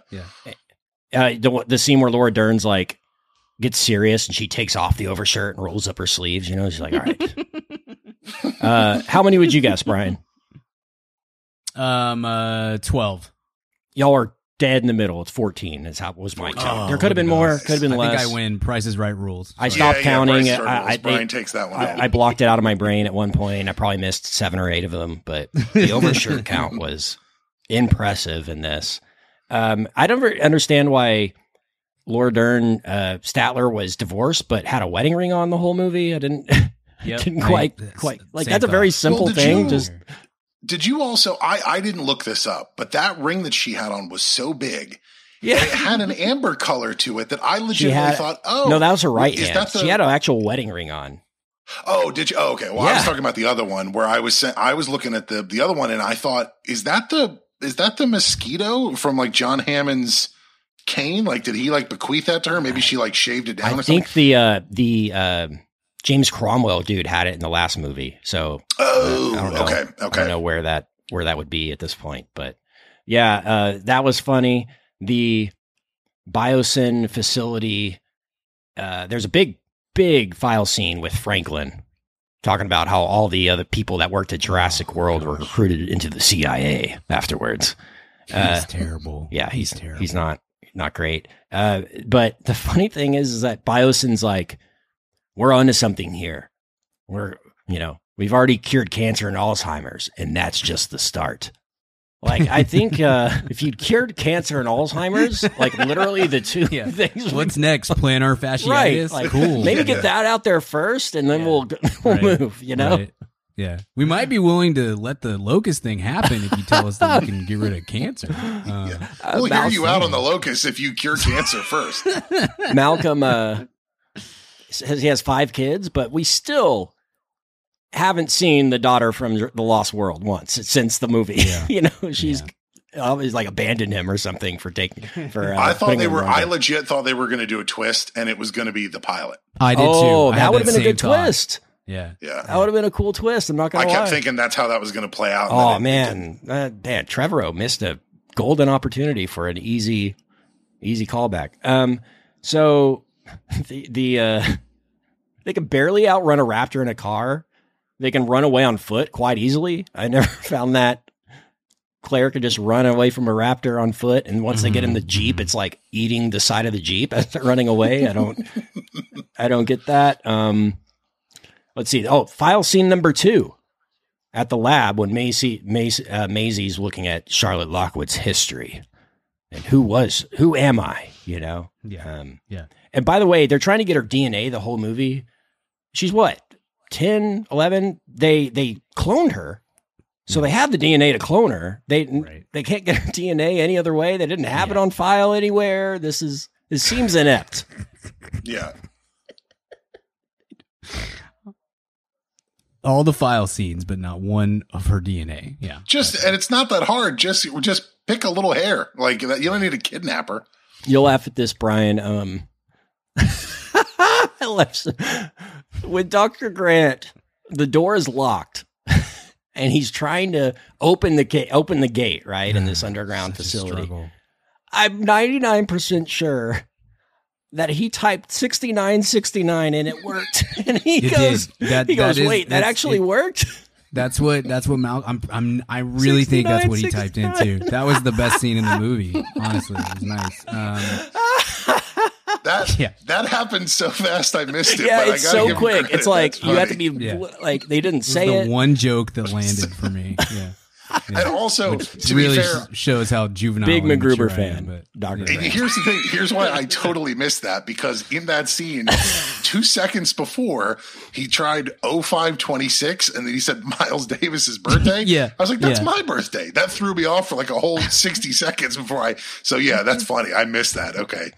uh, the the scene where Laura Dern's like gets serious and she takes off the overshirt and rolls up her sleeves. You know, she's like, "All right." uh, how many would you guess, Brian? Um, uh, twelve. Y'all are dead in the middle. It's fourteen. Is how was my count. Oh, there could have been more. us. Could have been I less. think I win. Price is Right rules. I stopped Yeah, yeah, counting. Bryce I, I, Brian they- takes that one. I, I blocked it out of my brain at one point. I probably missed seven or eight of them, but the overshirt count was impressive in this. Um, I don't understand why Laura Dern uh, Sattler was divorced but had a wedding ring on the whole movie. I didn't Yep. didn't quite that's- quite like same that's a very simple Well, thing. you- Just Did you also? I I didn't look this up, but that ring that she had on was so big. yeah. It had an amber color to it that I legitimately had thought, oh, no, that was her right hand. the- she had an actual wedding ring on. Oh, did you? Oh, okay. Well, I was talking about the other one where I was saying I was looking at the the other one and I thought, is that the is that the mosquito from like John Hammond's cane? Like, did he like bequeath that to her? Maybe she like shaved it down I or think something. the uh, the uh, James Cromwell dude had it in the last movie, so Oh, I don't know. okay, I don't know where that where that would be at this point, but yeah, uh, that was funny. The Biosyn facility. Uh, there's a big, big file scene with Franklin talking about how all the other people that worked at Jurassic World were recruited into the CIA afterwards. He's Uh, terrible. yeah, he's terrible. he's not not great. Uh, but the funny thing is, is that Biosyn's like, we're onto something here. We're you know we've already cured cancer and Alzheimer's, and that's just the start. Like I think uh, if you cured cancer and Alzheimer's, like literally the two Yeah. things. What's next? Plantar fasciitis. right? Like, cool. Maybe get that out there first, and then Yeah. we'll we'll Right. move. You know. Right. Yeah, we might be willing to let the locust thing happen if you tell us that we can get rid of cancer. Uh, We'll hear Mouse you out on the locust if you cure cancer first. Malcolm uh, says he has five kids, but we still haven't seen the daughter from the Lost World once since the movie. Yeah. you know, she's always like abandoned him or something for taking for. Uh, I thought they were. I legit thought they were going to do a twist, and it was going to be the pilot. I did oh, too. I that would have been a good thought. twist. Yeah, Yeah, That would have been a cool twist. I'm not I gonna I kept lie. thinking that's how that was going to play out. Oh man, uh, man, Trevorrow missed a golden opportunity for an easy, easy callback. Um, so the the uh, they can barely outrun a raptor in a car. They can run away on foot quite easily. I never found that Claire could just run away from a raptor on foot, and once they get in the jeep, it's like eating the side of the jeep as they're running away. I don't, I don't get that. Um, let's see. Oh, file scene number two at the lab when Maisie, Maisie uh, Maisie's looking at Charlotte Lockwood's history and who was who am I? You know. yeah, Um, yeah. And by the way, they're trying to get her DNA the whole movie. She's what 10, 11? They they cloned her. So they have the DNA to clone her. They Right. they can't get her DNA any other way. They didn't have it on file anywhere. This is this seems inept. yeah. All the file scenes, but not one of her DNA. Yeah, Just and it's not that hard. Just just pick a little hair. Like that. You don't need to kidnap her. You'll laugh at this, Brian. Um, I laugh. With Dr. Grant, the door is locked, and he's trying to open the gate. Open the gate, right in this underground facility. I'm 99 percent sure that he typed 6969 and it worked. And he It goes. That- he goes, that is- wait, that actually it- worked. That's what. That's what Mal. I'm. I'm. I really think that's what he 69, typed into. That was the best scene in the movie. Honestly, it was nice. Um, That Yeah. that happened so fast. I missed it. yeah, but I so give quick. It's like That's you have to be Yeah. like they didn't say the it. one joke that landed for me. Yeah, And also, Which to really be fair, shows how juvenile. Big and immature MacGruber fan, am, but Dr. And here's the thing. Here's why I totally missed that because in that scene, two seconds before, he tried 0526 and then he said Miles Davis's birthday. Yeah, I was like, that's yeah. my birthday. That threw me off for like a whole 60 seconds before I. So yeah, that's funny. I missed that. Okay.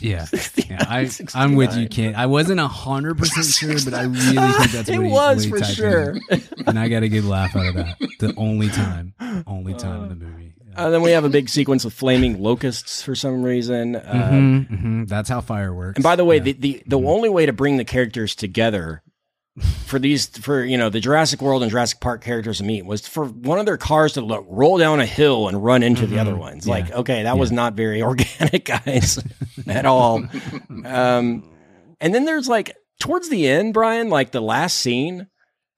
Yeah, yeah. I, I'm with you, 69. Kid. I wasn't hundred percent sure, but I really think that's It what he, was what he for sure. in. and I got a good laugh out of that. The only time, only time in the movie. Yeah. Uh, then we have a big sequence with flaming locusts for some reason. Uh, Mhm, mhm. That's how fire works. And by the way, Yeah. the the, the only way to bring the characters together for these for you know the Jurassic World and Jurassic Park characters to meet was for one of their cars to look roll down a hill and run into the other ones. Like, okay, that was not very organic, guys, at all. Um, and then there's like towards the end, Brian, like the last scene,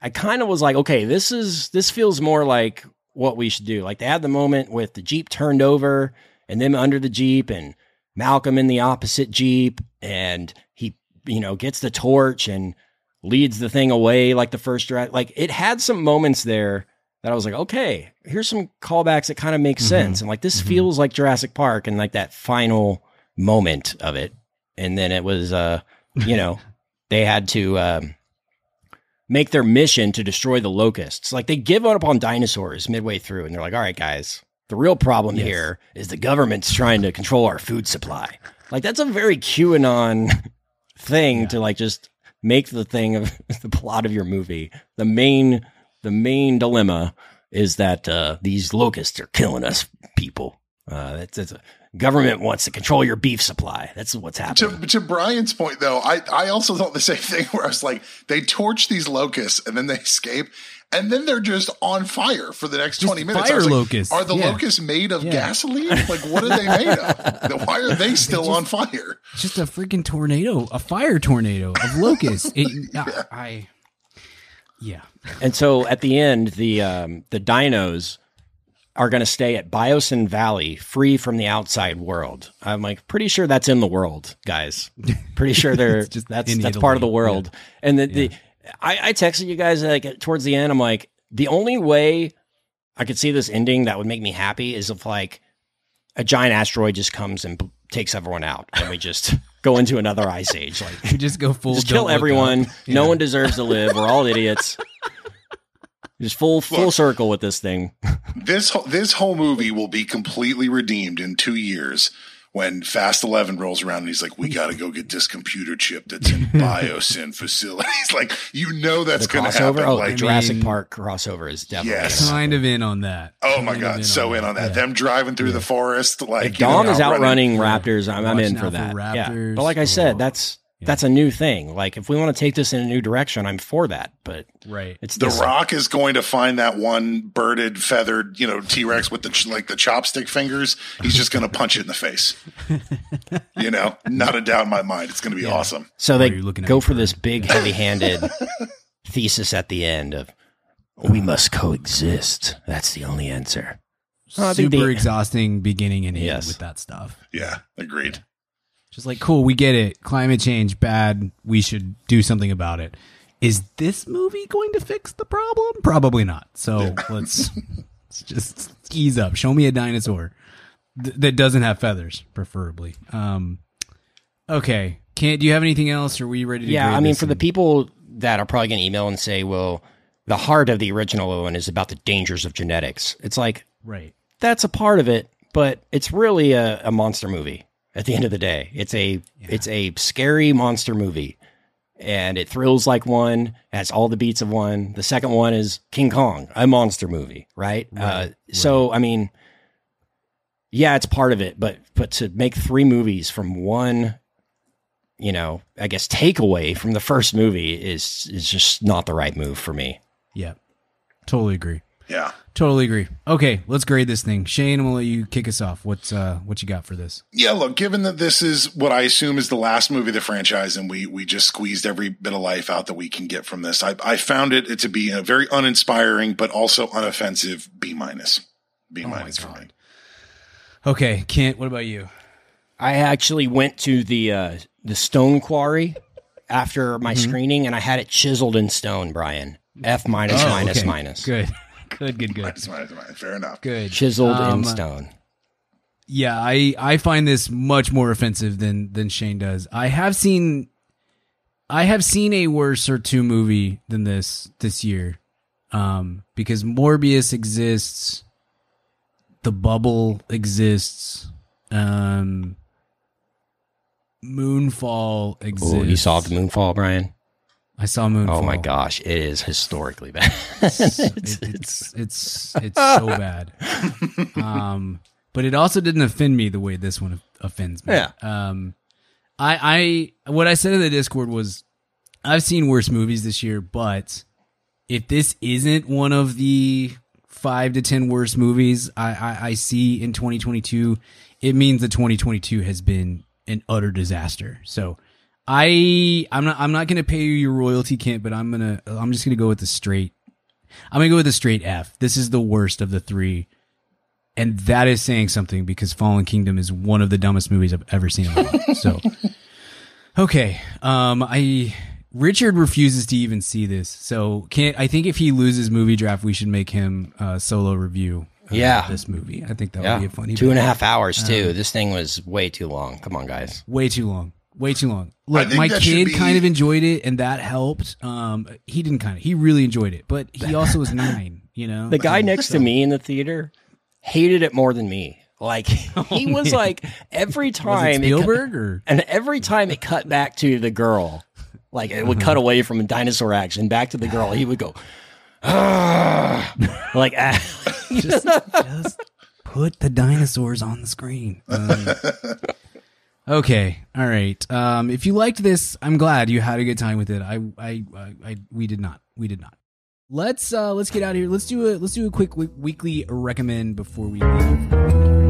I kind of was like, okay, this is this feels more like what we should do. Like they had the moment with the Jeep turned over and them under the Jeep and Malcolm in the opposite Jeep and he, you know, gets the torch and leads the thing away like the first Jurassic. Like it had some moments there that I was like, okay, here's some callbacks that kind of make sense. And like this feels like Jurassic Park and like that final moment of it. And then it was, uh, you know, they had to, um, make their mission to destroy the locusts. Like they give up on dinosaurs midway through and they're like, all right, guys, the real problem here is the government's trying to control our food supply. Like that's a very QAnon thing to like just make the thing of the plot of your movie. The main the main dilemma is that uh, these locusts are killing us people. Uh, that's, that's a, government wants to control your beef supply. That's what's happening. To, to Brian's point, though, I, I also thought the same thing where I was like, they torch these locusts and then they escape. And then they're just on fire for the next 20 minutes. Fire like, locusts. Are the Yeah. locusts made of Yeah. gasoline? Like, what are they made of? Why are they still on fire? Just a freaking tornado, a fire tornado of locusts. It, I, I, yeah. And so at the end, the um, the dinos are going to stay at Biosyn Valley, free from the outside world. I'm like pretty sure that's in the world, guys. Pretty sure they're just that's that's part of the world. And the, the I, I texted you guys like towards the end. I'm like the only way I could see this ending that would make me happy is if like a giant asteroid just comes and b- takes everyone out, and we just go into another ice age. Like You just go full. just kill everyone. No one deserves to live. We're all idiots. Just full full circle with this thing. This whole, this whole movie will be completely redeemed in two years when Fast Eleven rolls around and he's like, "We got to go get this computer chip that's in Biosyn facilities." like, you know that's The going to crossover. happen. Oh, like, Jurassic mean- Park crossover is definitely. Yes. gonna happen. Kind of in on that. oh my Kind of god, so in on that. Yeah. Them driving through the forest, like If you know, Dom is outrunning outrunning- raptors, I'm, I'm in for that. for yeah, raptors. but like I said, Oh. that's that's a new thing. Like if we want to take this in a new direction, I'm for that. But Right. it's The this- Rock is going to find that one birded, feathered, you know, T Rex with the like the chopstick fingers. He's just going to punch it in the face. you know, not a doubt in my mind. It's going to be awesome. So they you're looking at go for bird. this big, heavy-handed thesis at the end of we must coexist. That's the only answer. Oh, I think Super the- exhausting beginning and end Yes. with that stuff. Yeah, agreed. Just like, cool, we get it. Climate change, bad. We should do something about it. Is this movie going to fix the problem? Probably not. So let's, let's just ease up. Show me a dinosaur th- that doesn't have feathers, preferably. Um, okay. Can't, do you have anything else? Or are we ready to Yeah, I mean, this for the people that are probably going to email and say, "Well, the heart of the original one is about the dangers of genetics," it's like Right. that's a part of it, but it's really a, a monster movie. At the end of the day, it's a it's a scary monster movie, and it thrills like one. Has all the beats of one. The second one is King Kong, a monster movie, right? uh, So I mean, yeah, it's part of it, but but to make three movies from one, you know, I guess takeaway from the first movie is is just not the right move for me. Yeah. Totally agree. Yeah. Totally agree. Okay, let's grade this thing. Shane, I'm gonna let you kick us off. What's uh what you got for this? Yeah, look, given that this is what I assume is the last movie of the franchise and we we just squeezed every bit of life out that we can get from this, I, I found it to be a very uninspiring but also unoffensive B minus. B minus for me. Okay, Kent, what about you? I actually went to the uh, the stone quarry after my screening, and I had it chiseled in stone. Brian, F minus Oh, minus okay. minus, Good. Good, good, good. Fair enough. Good. chiseled Um, in stone. Yeah, I I find this much more offensive than than Shane does. I have seen I have seen a worse or two movie than this this year. Um because Morbius exists, The Bubble exists, um Moonfall exists. Oh, you saw the moonfall, Brian? I saw Moonfall. Oh my gosh, it is historically bad. it's it's it's it's so bad. Um, but it also didn't offend me the way this one offends me. Yeah. Um, I I what I said in the Discord was, I've seen worse movies this year, but if this isn't one of the five to ten worst movies I, I, I see in 2022, it means that 2022 has been an utter disaster. So I I'm not I'm not gonna pay you your royalty, Kent, but I'm gonna I'm just gonna go with the straight. I'm gonna go with the straight F. This is the worst of the three. And that is saying something because Fallen Kingdom is one of the dumbest movies I've ever seen in my life. So Okay. Um I Richard refuses to even see this. So can't I think if he loses movie draft, we should make him uh solo review Yeah. this movie. I think that Yeah, would be a funny two and a half hours too. this thing was way too long. Come on, guys. way too long. Way too long. Look, my kid be- kind of enjoyed it and that helped. Um he didn't kind of he really enjoyed it, but he also was 9, you know. The guy next to me in the theater hated it more than me. Like he was like every was it time it cut- Spielberg or and every time it cut back to the girl, like it Uh-huh. would cut away from a dinosaur action back to the girl, he would go, "Ah," like ah. just just put the dinosaurs on the screen. Um, okay, all right. Um, if you liked this, I'm glad you had a good time with it. I, I, I, I we did not. We did not. Let's uh, let's get out of here. Let's do a let's do a quick weekly recommend before we leave.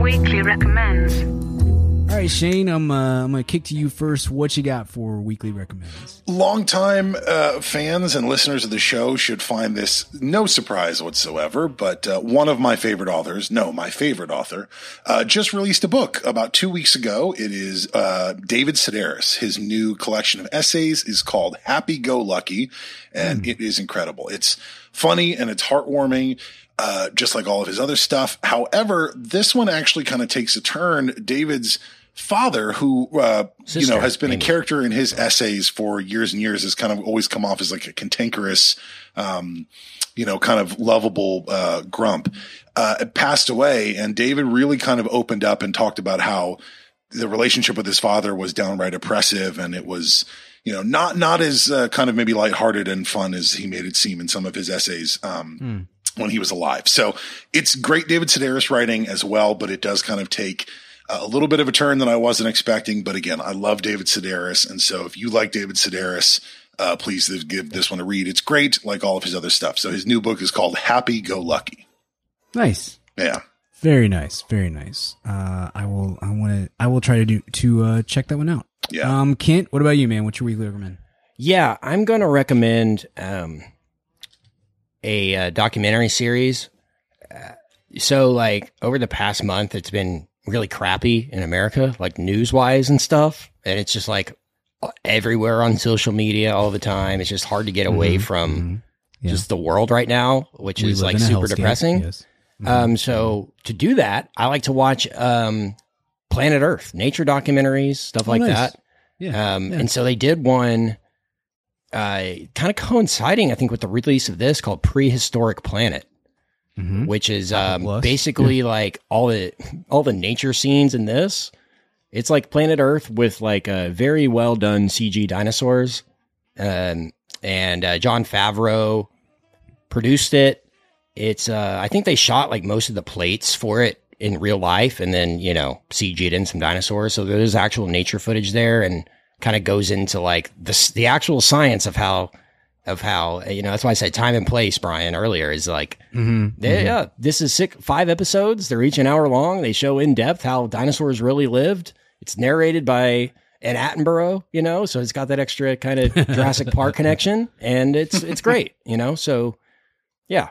Weekly recommends. All right, Shane, I'm uh, I'm gonna kick to you first. What you got for weekly recommends? Longtime uh, fans and listeners of the show should find this no surprise whatsoever. But uh, one of my favorite authors, no, my favorite author, uh, just released a book about two weeks ago. It is uh, David Sedaris. His new collection of essays is called Happy Go Lucky, and it is incredible. It's funny and it's heartwarming. Uh, just like all of his other stuff. However, this one actually kind of takes a turn. David's father, who uh, you know has been a character in his essays for years and years, has kind of always come off as like a cantankerous, um, you know, kind of lovable uh, grump. Uh, passed away, and David really kind of opened up and talked about how the relationship with his father was downright oppressive, and it was. You know, not not as uh, kind of maybe lighthearted and fun as he made it seem in some of his essays. Um, when he was alive. So it's great David Sedaris writing as well, but it does kind of take a little bit of a turn that I wasn't expecting. But again, I love David Sedaris. And so if you like David Sedaris, uh, please give this one a read. It's great, like all of his other stuff. So his new book is called Happy Go Lucky. Nice. Yeah. Very nice, very nice. Uh, I will, I want to, I will try to do to uh, check that one out. Yeah. Um, Kent, what about you, man? What's your weekly recommend? Yeah, I'm going to recommend um, a uh, documentary series. Uh, so, like, over the past month, it's been really crappy in America, like news wise and stuff. And it's just like everywhere on social media all the time. It's just hard to get away Mhm, from mhm. Yeah. just the world right now, which We is like super depressing. Yes. Um, so to do that, I like to watch um, Planet Earth, nature documentaries, stuff Oh, like nice. that. Yeah. Um, yeah. And so they did one, uh, kind of coinciding, I think, with the release of this called Prehistoric Planet, Mhm. which is um, basically like all the all the nature scenes in this. It's like Planet Earth with like uh, very well done CG dinosaurs, um, and uh, Jon Favreau produced it. It's uh, I think they shot like most of the plates for it in real life, and then you know CG'd in some dinosaurs. So there's actual nature footage there, and kind of goes into like the the actual science of how of how you know that's why I said time and place, Brian earlier is like Mhm. they, yeah, this is six, five episodes. They're each an hour long. They show in depth how dinosaurs really lived. It's narrated by an Attenborough, you know, so it's got that extra kind of Jurassic Park connection, and it's it's great, you know. So yeah,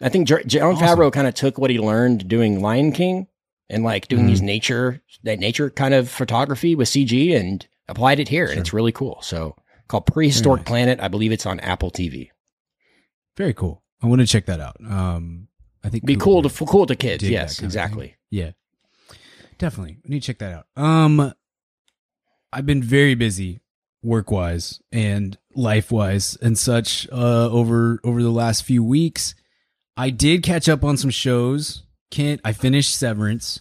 I think J- Jon Awesome. Favreau kind of took what he learned doing Lion King and like doing Mhm. these nature that nature kind of photography with CG and applied it here, Sure. and it's really cool. So called Prehistoric nice. Planet. I believe it's on Apple TV. Very cool. I want to check that out. Um, I think Be cool to cool to kids. Yes, exactly. Yeah, definitely. We need to check that out. Um, I've been very busy work wise and life wise and such uh, over over the last few weeks. I did catch up on some shows. Can't I finished Severance,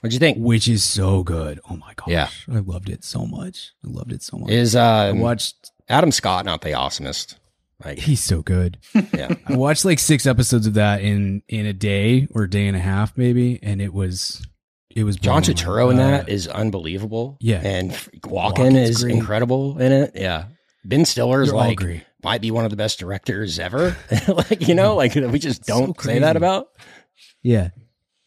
What'd you think? which is so good. Oh my gosh, Yeah. I loved it so much. I loved it so much. Is I um, watched. Adam Scott not the awesomest? Like, He's so good. yeah, I watched like six episodes of that in in a day or a day and a half, maybe, and it was it was John Turturro in that uh, is unbelievable. yeah. and Walken is great. incredible in it. Yeah, Ben Stiller is like might be one of the best directors ever. like you know, like we just don't say that about. Yeah,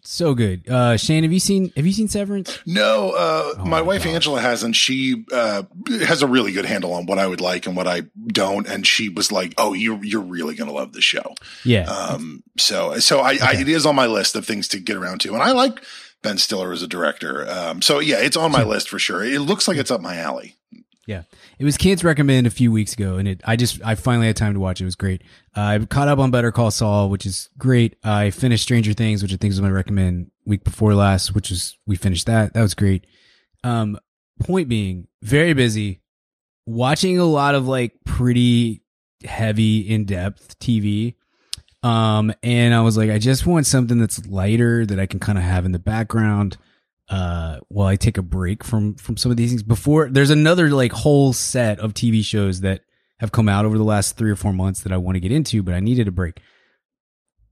so good. Uh, Shane, have you seen Have you seen Severance? No, uh, Oh my, my wife gosh. Angela hasn't. She uh, has a really good handle on what I would like and what I don't. And she was like, "Oh, you're you're really gonna love this show." Yeah, Um, so so I, I it is on my list of things to get around to, and I like Ben Stiller as a director. Um, so yeah, it's on my list for sure. It looks like it's up my alley. Yeah, it was Kate's recommend a few weeks ago, and it I just I finally had time to watch it. It was great. Uh, I caught up on Better Call Saul, which is great. I finished Stranger Things, which I think was my recommend week before last, which is we finished that. That was great. Um, point being, very busy, watching a lot of like pretty heavy, in depth TV. Um, and I was like, I just want something that's lighter that I can kind of have in the background uh while I take a break from from some of these things before there's another like whole set of TV shows that have come out over the last 3 or 4 months that I want to get into but I needed a break.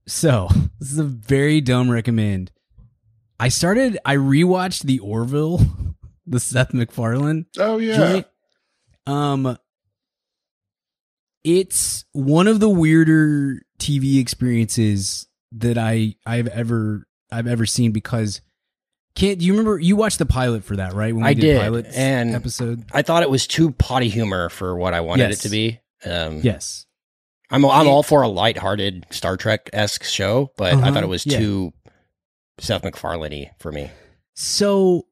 So, this is a very dumb recommend. I started I rewatched The Orville, the Seth MacFarlane Oh yeah, joint. Um, it's one of the weirder TV experiences that I I've ever I've ever seen because Kent do you remember you watched the pilot for that right when we I did, pilots and- episode I thought it was too potty humor for what I wanted Yes. it to be. Um, yes I'm I'm all for a lighthearted Star Trek esque show, but I Uh-huh, thought it was yeah. too Seth MacFarlane for me. So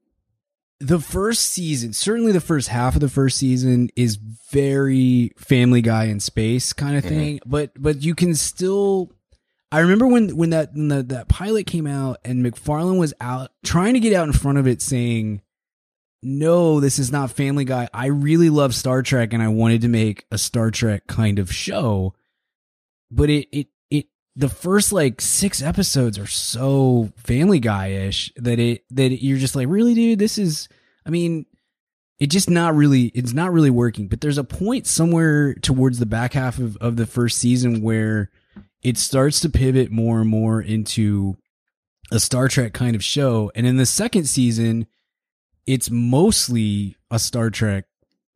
the first season, certainly the first half of the first season is very family guy in space kind of Mhm. thing, but but you can still I remember when when that when the, that pilot came out and MacFarlane was out trying to get out in front of it saying no, this is not Family Guy. I really love Star Trek and I wanted to make a Star Trek kind of show. But it it it the first like 6 episodes are so Family Guy-ish that it that you're just like, "Really, dude? This is I mean, it just not really it's not really working. But there's a point somewhere towards the back half of of the first season where it starts to pivot more and more into a Star Trek kind of show. And in the second season, it's mostly a Star Trek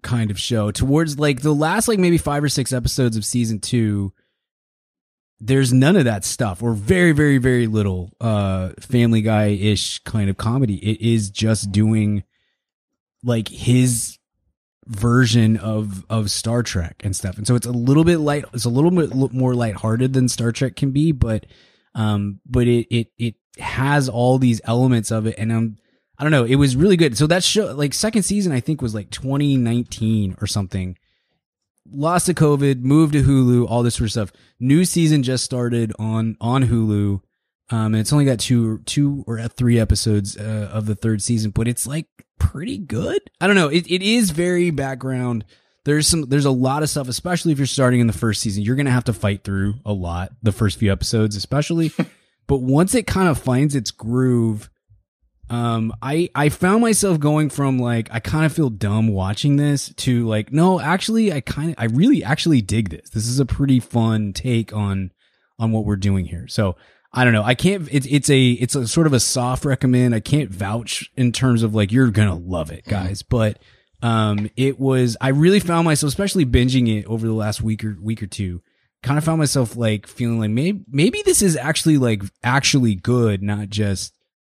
kind of show. Towards like the last like maybe five or six episodes of season two, there's none of that stuff or very, very, very little uh family guy ish kind of comedy. It is just doing like his version of of Star Trek and stuff. And so it's a little bit light it's a little bit more lighthearted than Star Trek can be, but um but it it it has all these elements of it and um I don't know, it was really good. So that show like second season I think was like 2019 or something. Lost to COVID, moved to Hulu, all this sort of stuff. New season just started on on Hulu. Um, and it's only got two, two or three episodes uh, of the third season, but it's like pretty good. I don't know. It it is very background. There's some, there's a lot of stuff, especially if you're starting in the first season. You're gonna have to fight through a lot the first few episodes, especially. but once it kind of finds its groove, um, I I found myself going from like I kind of feel dumb watching this to like no, actually, I kind of I really actually dig this. This is a pretty fun take on on what we're doing here. So I don't know. I can't. It's it's a it's a sort of a soft recommend. I can't vouch in terms of like you're gonna love it, guys. But um, it was. I really found myself, especially binging it over the last week or week or two. Kind of found myself like feeling like maybe maybe this is actually like actually good, not just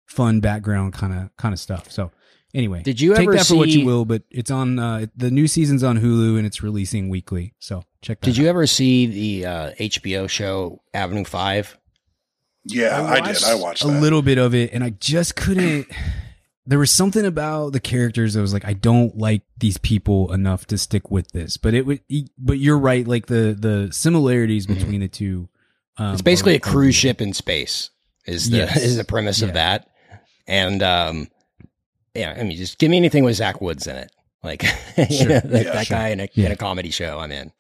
fun background kind of kind of stuff. So anyway, Did you take that for what you will? But it's on uh, the new season's on Hulu and it's releasing weekly. So check that. Did out. you ever see the uh, HBO show Avenue Five? Yeah, I, did. I watched a that. little bit of it, and I just couldn't. there was something about the characters that was like, I don't like these people enough to stick with this. But it would. But you're right. Like the the similarities between the two. Um, Mm-hmm. It's basically are- a cruise real. ship in space. Is the Yes. is the premise Yeah. of that? And um, yeah, I mean, just give me anything with Zach Woods in it, like you know, that, Yeah, that sure. guy in a Yeah. in a comedy show. I'm in.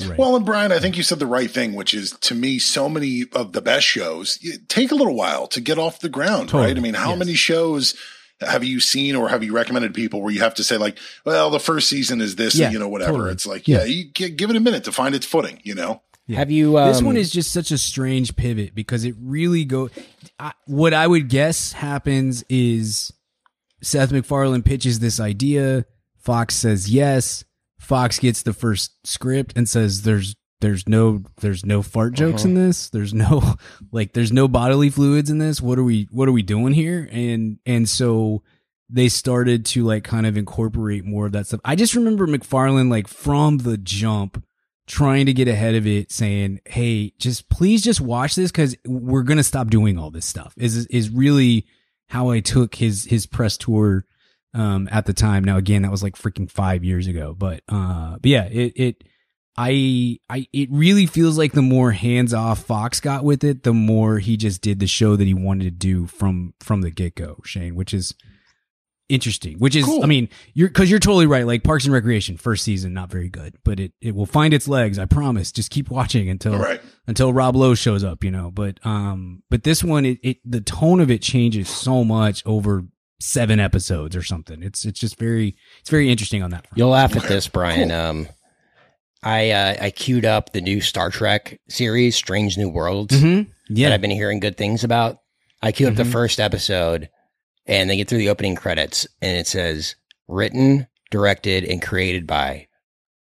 Right. Well, and Brian, I think you said the right thing, which is to me, so many of the best shows take a little while to get off the ground, Totally. right? I mean, how Yes. many shows have you seen or have you recommended people where you have to say like, well, the first season is this, Yeah, you know, whatever. totally. It's like, Yeah. yeah, you g- give it a minute to find its footing, you know? Yeah. Have you? Um, this one is just such a strange pivot because it really go. I, what I would guess happens is Seth MacFarlane pitches this idea. Fox says yes. Fox gets the first script and says there's there's no there's no fart jokes in uh-huh. this. There's no like there's no bodily fluids in this. What are we what are we doing here? And and so they started to like kind of incorporate more of that stuff. I just remember MacFarlane like from the jump trying to get ahead of it saying, "Hey, just please just watch this cuz we're going to stop doing all this stuff." Is is really how I took his his press tour um at the time. Now again, that was like freaking 5 years ago, but uh but yeah, it it I I it really feels like the more hands off Fox got with it, the more he just did the show that he wanted to do from from the get go, Shane, which is interesting. Which is, Cool. I mean, you're because you're totally right. Like Parks and Recreation, first season not very good, but it it will find its legs. I promise. Just keep watching until Right. until Rob Lowe shows up, you know. But um, but this one, it, it the tone of it changes so much over seven episodes or something. It's it's just very it's very interesting on that. Front. You'll laugh at this, Brian. Um, I uh, I queued up the new Star Trek series, Strange New Worlds, Mm-hmm. that Yeah, I've been hearing good things about. I queued up Mhm. the first episode, and they get through the opening credits, and it says written, directed, and created by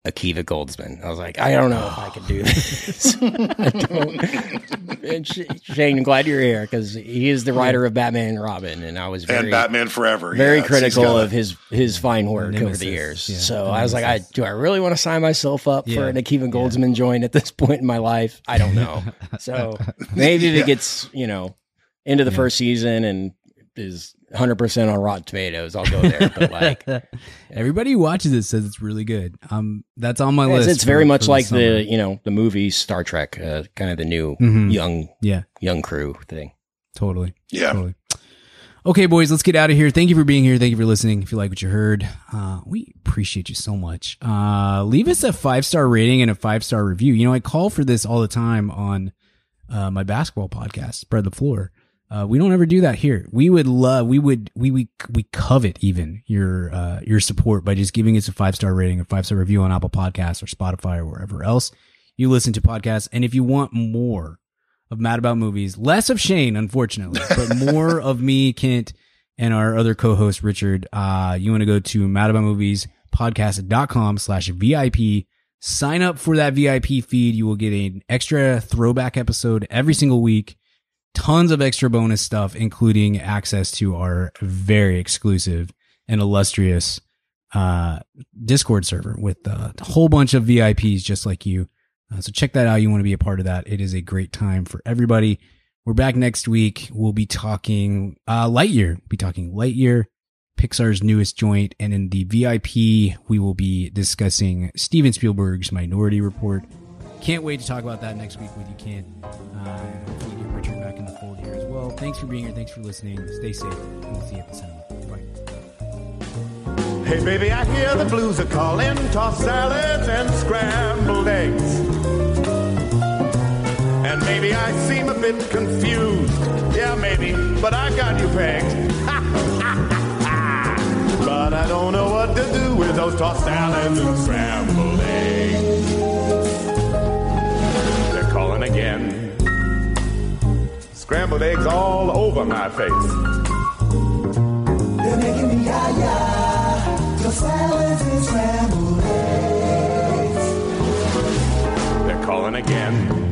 Akiva Goldsman. I was like, I don't know if I can do oh. this. I don't. And Sh- Shane, I'm glad you're here because he is the writer of Batman and Robin, and I was very and Batman Forever. very Yeah, critical got a- of his his fine work over the years. yeah, so the I was like, I, do I really want to sign myself up for an Akiva Goldsman joint at this point in my life? I don't know. so maybe if Yeah. it gets you know into the Yeah. first season and is 100 percent on Rotten Tomatoes, I'll go there. But like, everybody who watches it says it's really good. Um, that's on my list. it's very for- much like summer. the you know the movie Star Trek, uh, kind of the new Mhm. young yeah, young crew thing. totally. Yeah. Totally. Okay, boys, let's get out of here. Thank you for being here. Thank you for listening. If you like what you heard, uh, we appreciate you so much. Uh, leave us a five star rating and a five star review. You know, I call for this all the time on uh, my basketball podcast, Spread the Floor. Uh, we don't ever do that here. We would love, we would, we we we covet even your uh, your support by just giving us a five star rating, a five star review on Apple Podcasts or Spotify or wherever else you listen to podcasts. And if you want more of Mad About Movies. Less of Shane, unfortunately, but more of me, Kent, and our other co-host, Richard. Uh, you want to go to madaboutmovies.podcast.com slash VIP. Sign up for that VIP feed. You will get an extra throwback episode every single week. Tons of extra bonus stuff, including access to our very exclusive and illustrious uh, Discord server with a whole bunch of VIPs just like you. Uh, so check that out. You want to be a part of that. It is a great time for everybody. We're back next week. We'll be talking uh, Lightyear. Be talking Lightyear, Pixar's newest joint, and in the VIP, we will be discussing Steven Spielberg's Minority Report. Can't wait to talk about that next week with you, Ken. Uh, Richard back in the fold here as well. Thanks for being here. Thanks for listening. Stay safe. We'll see you at the cinema. Bye. Hey, baby, I hear the blues are calling. Toss salads and scrambled eggs. And maybe I seem a bit confused. Yeah, maybe, but I got you pegged. but I don't know what to do with those tossed salads and scrambled eggs. They're calling again. Scrambled eggs all over my face. They're making me yah-yah. Your salads and scrambled eggs. They're calling again.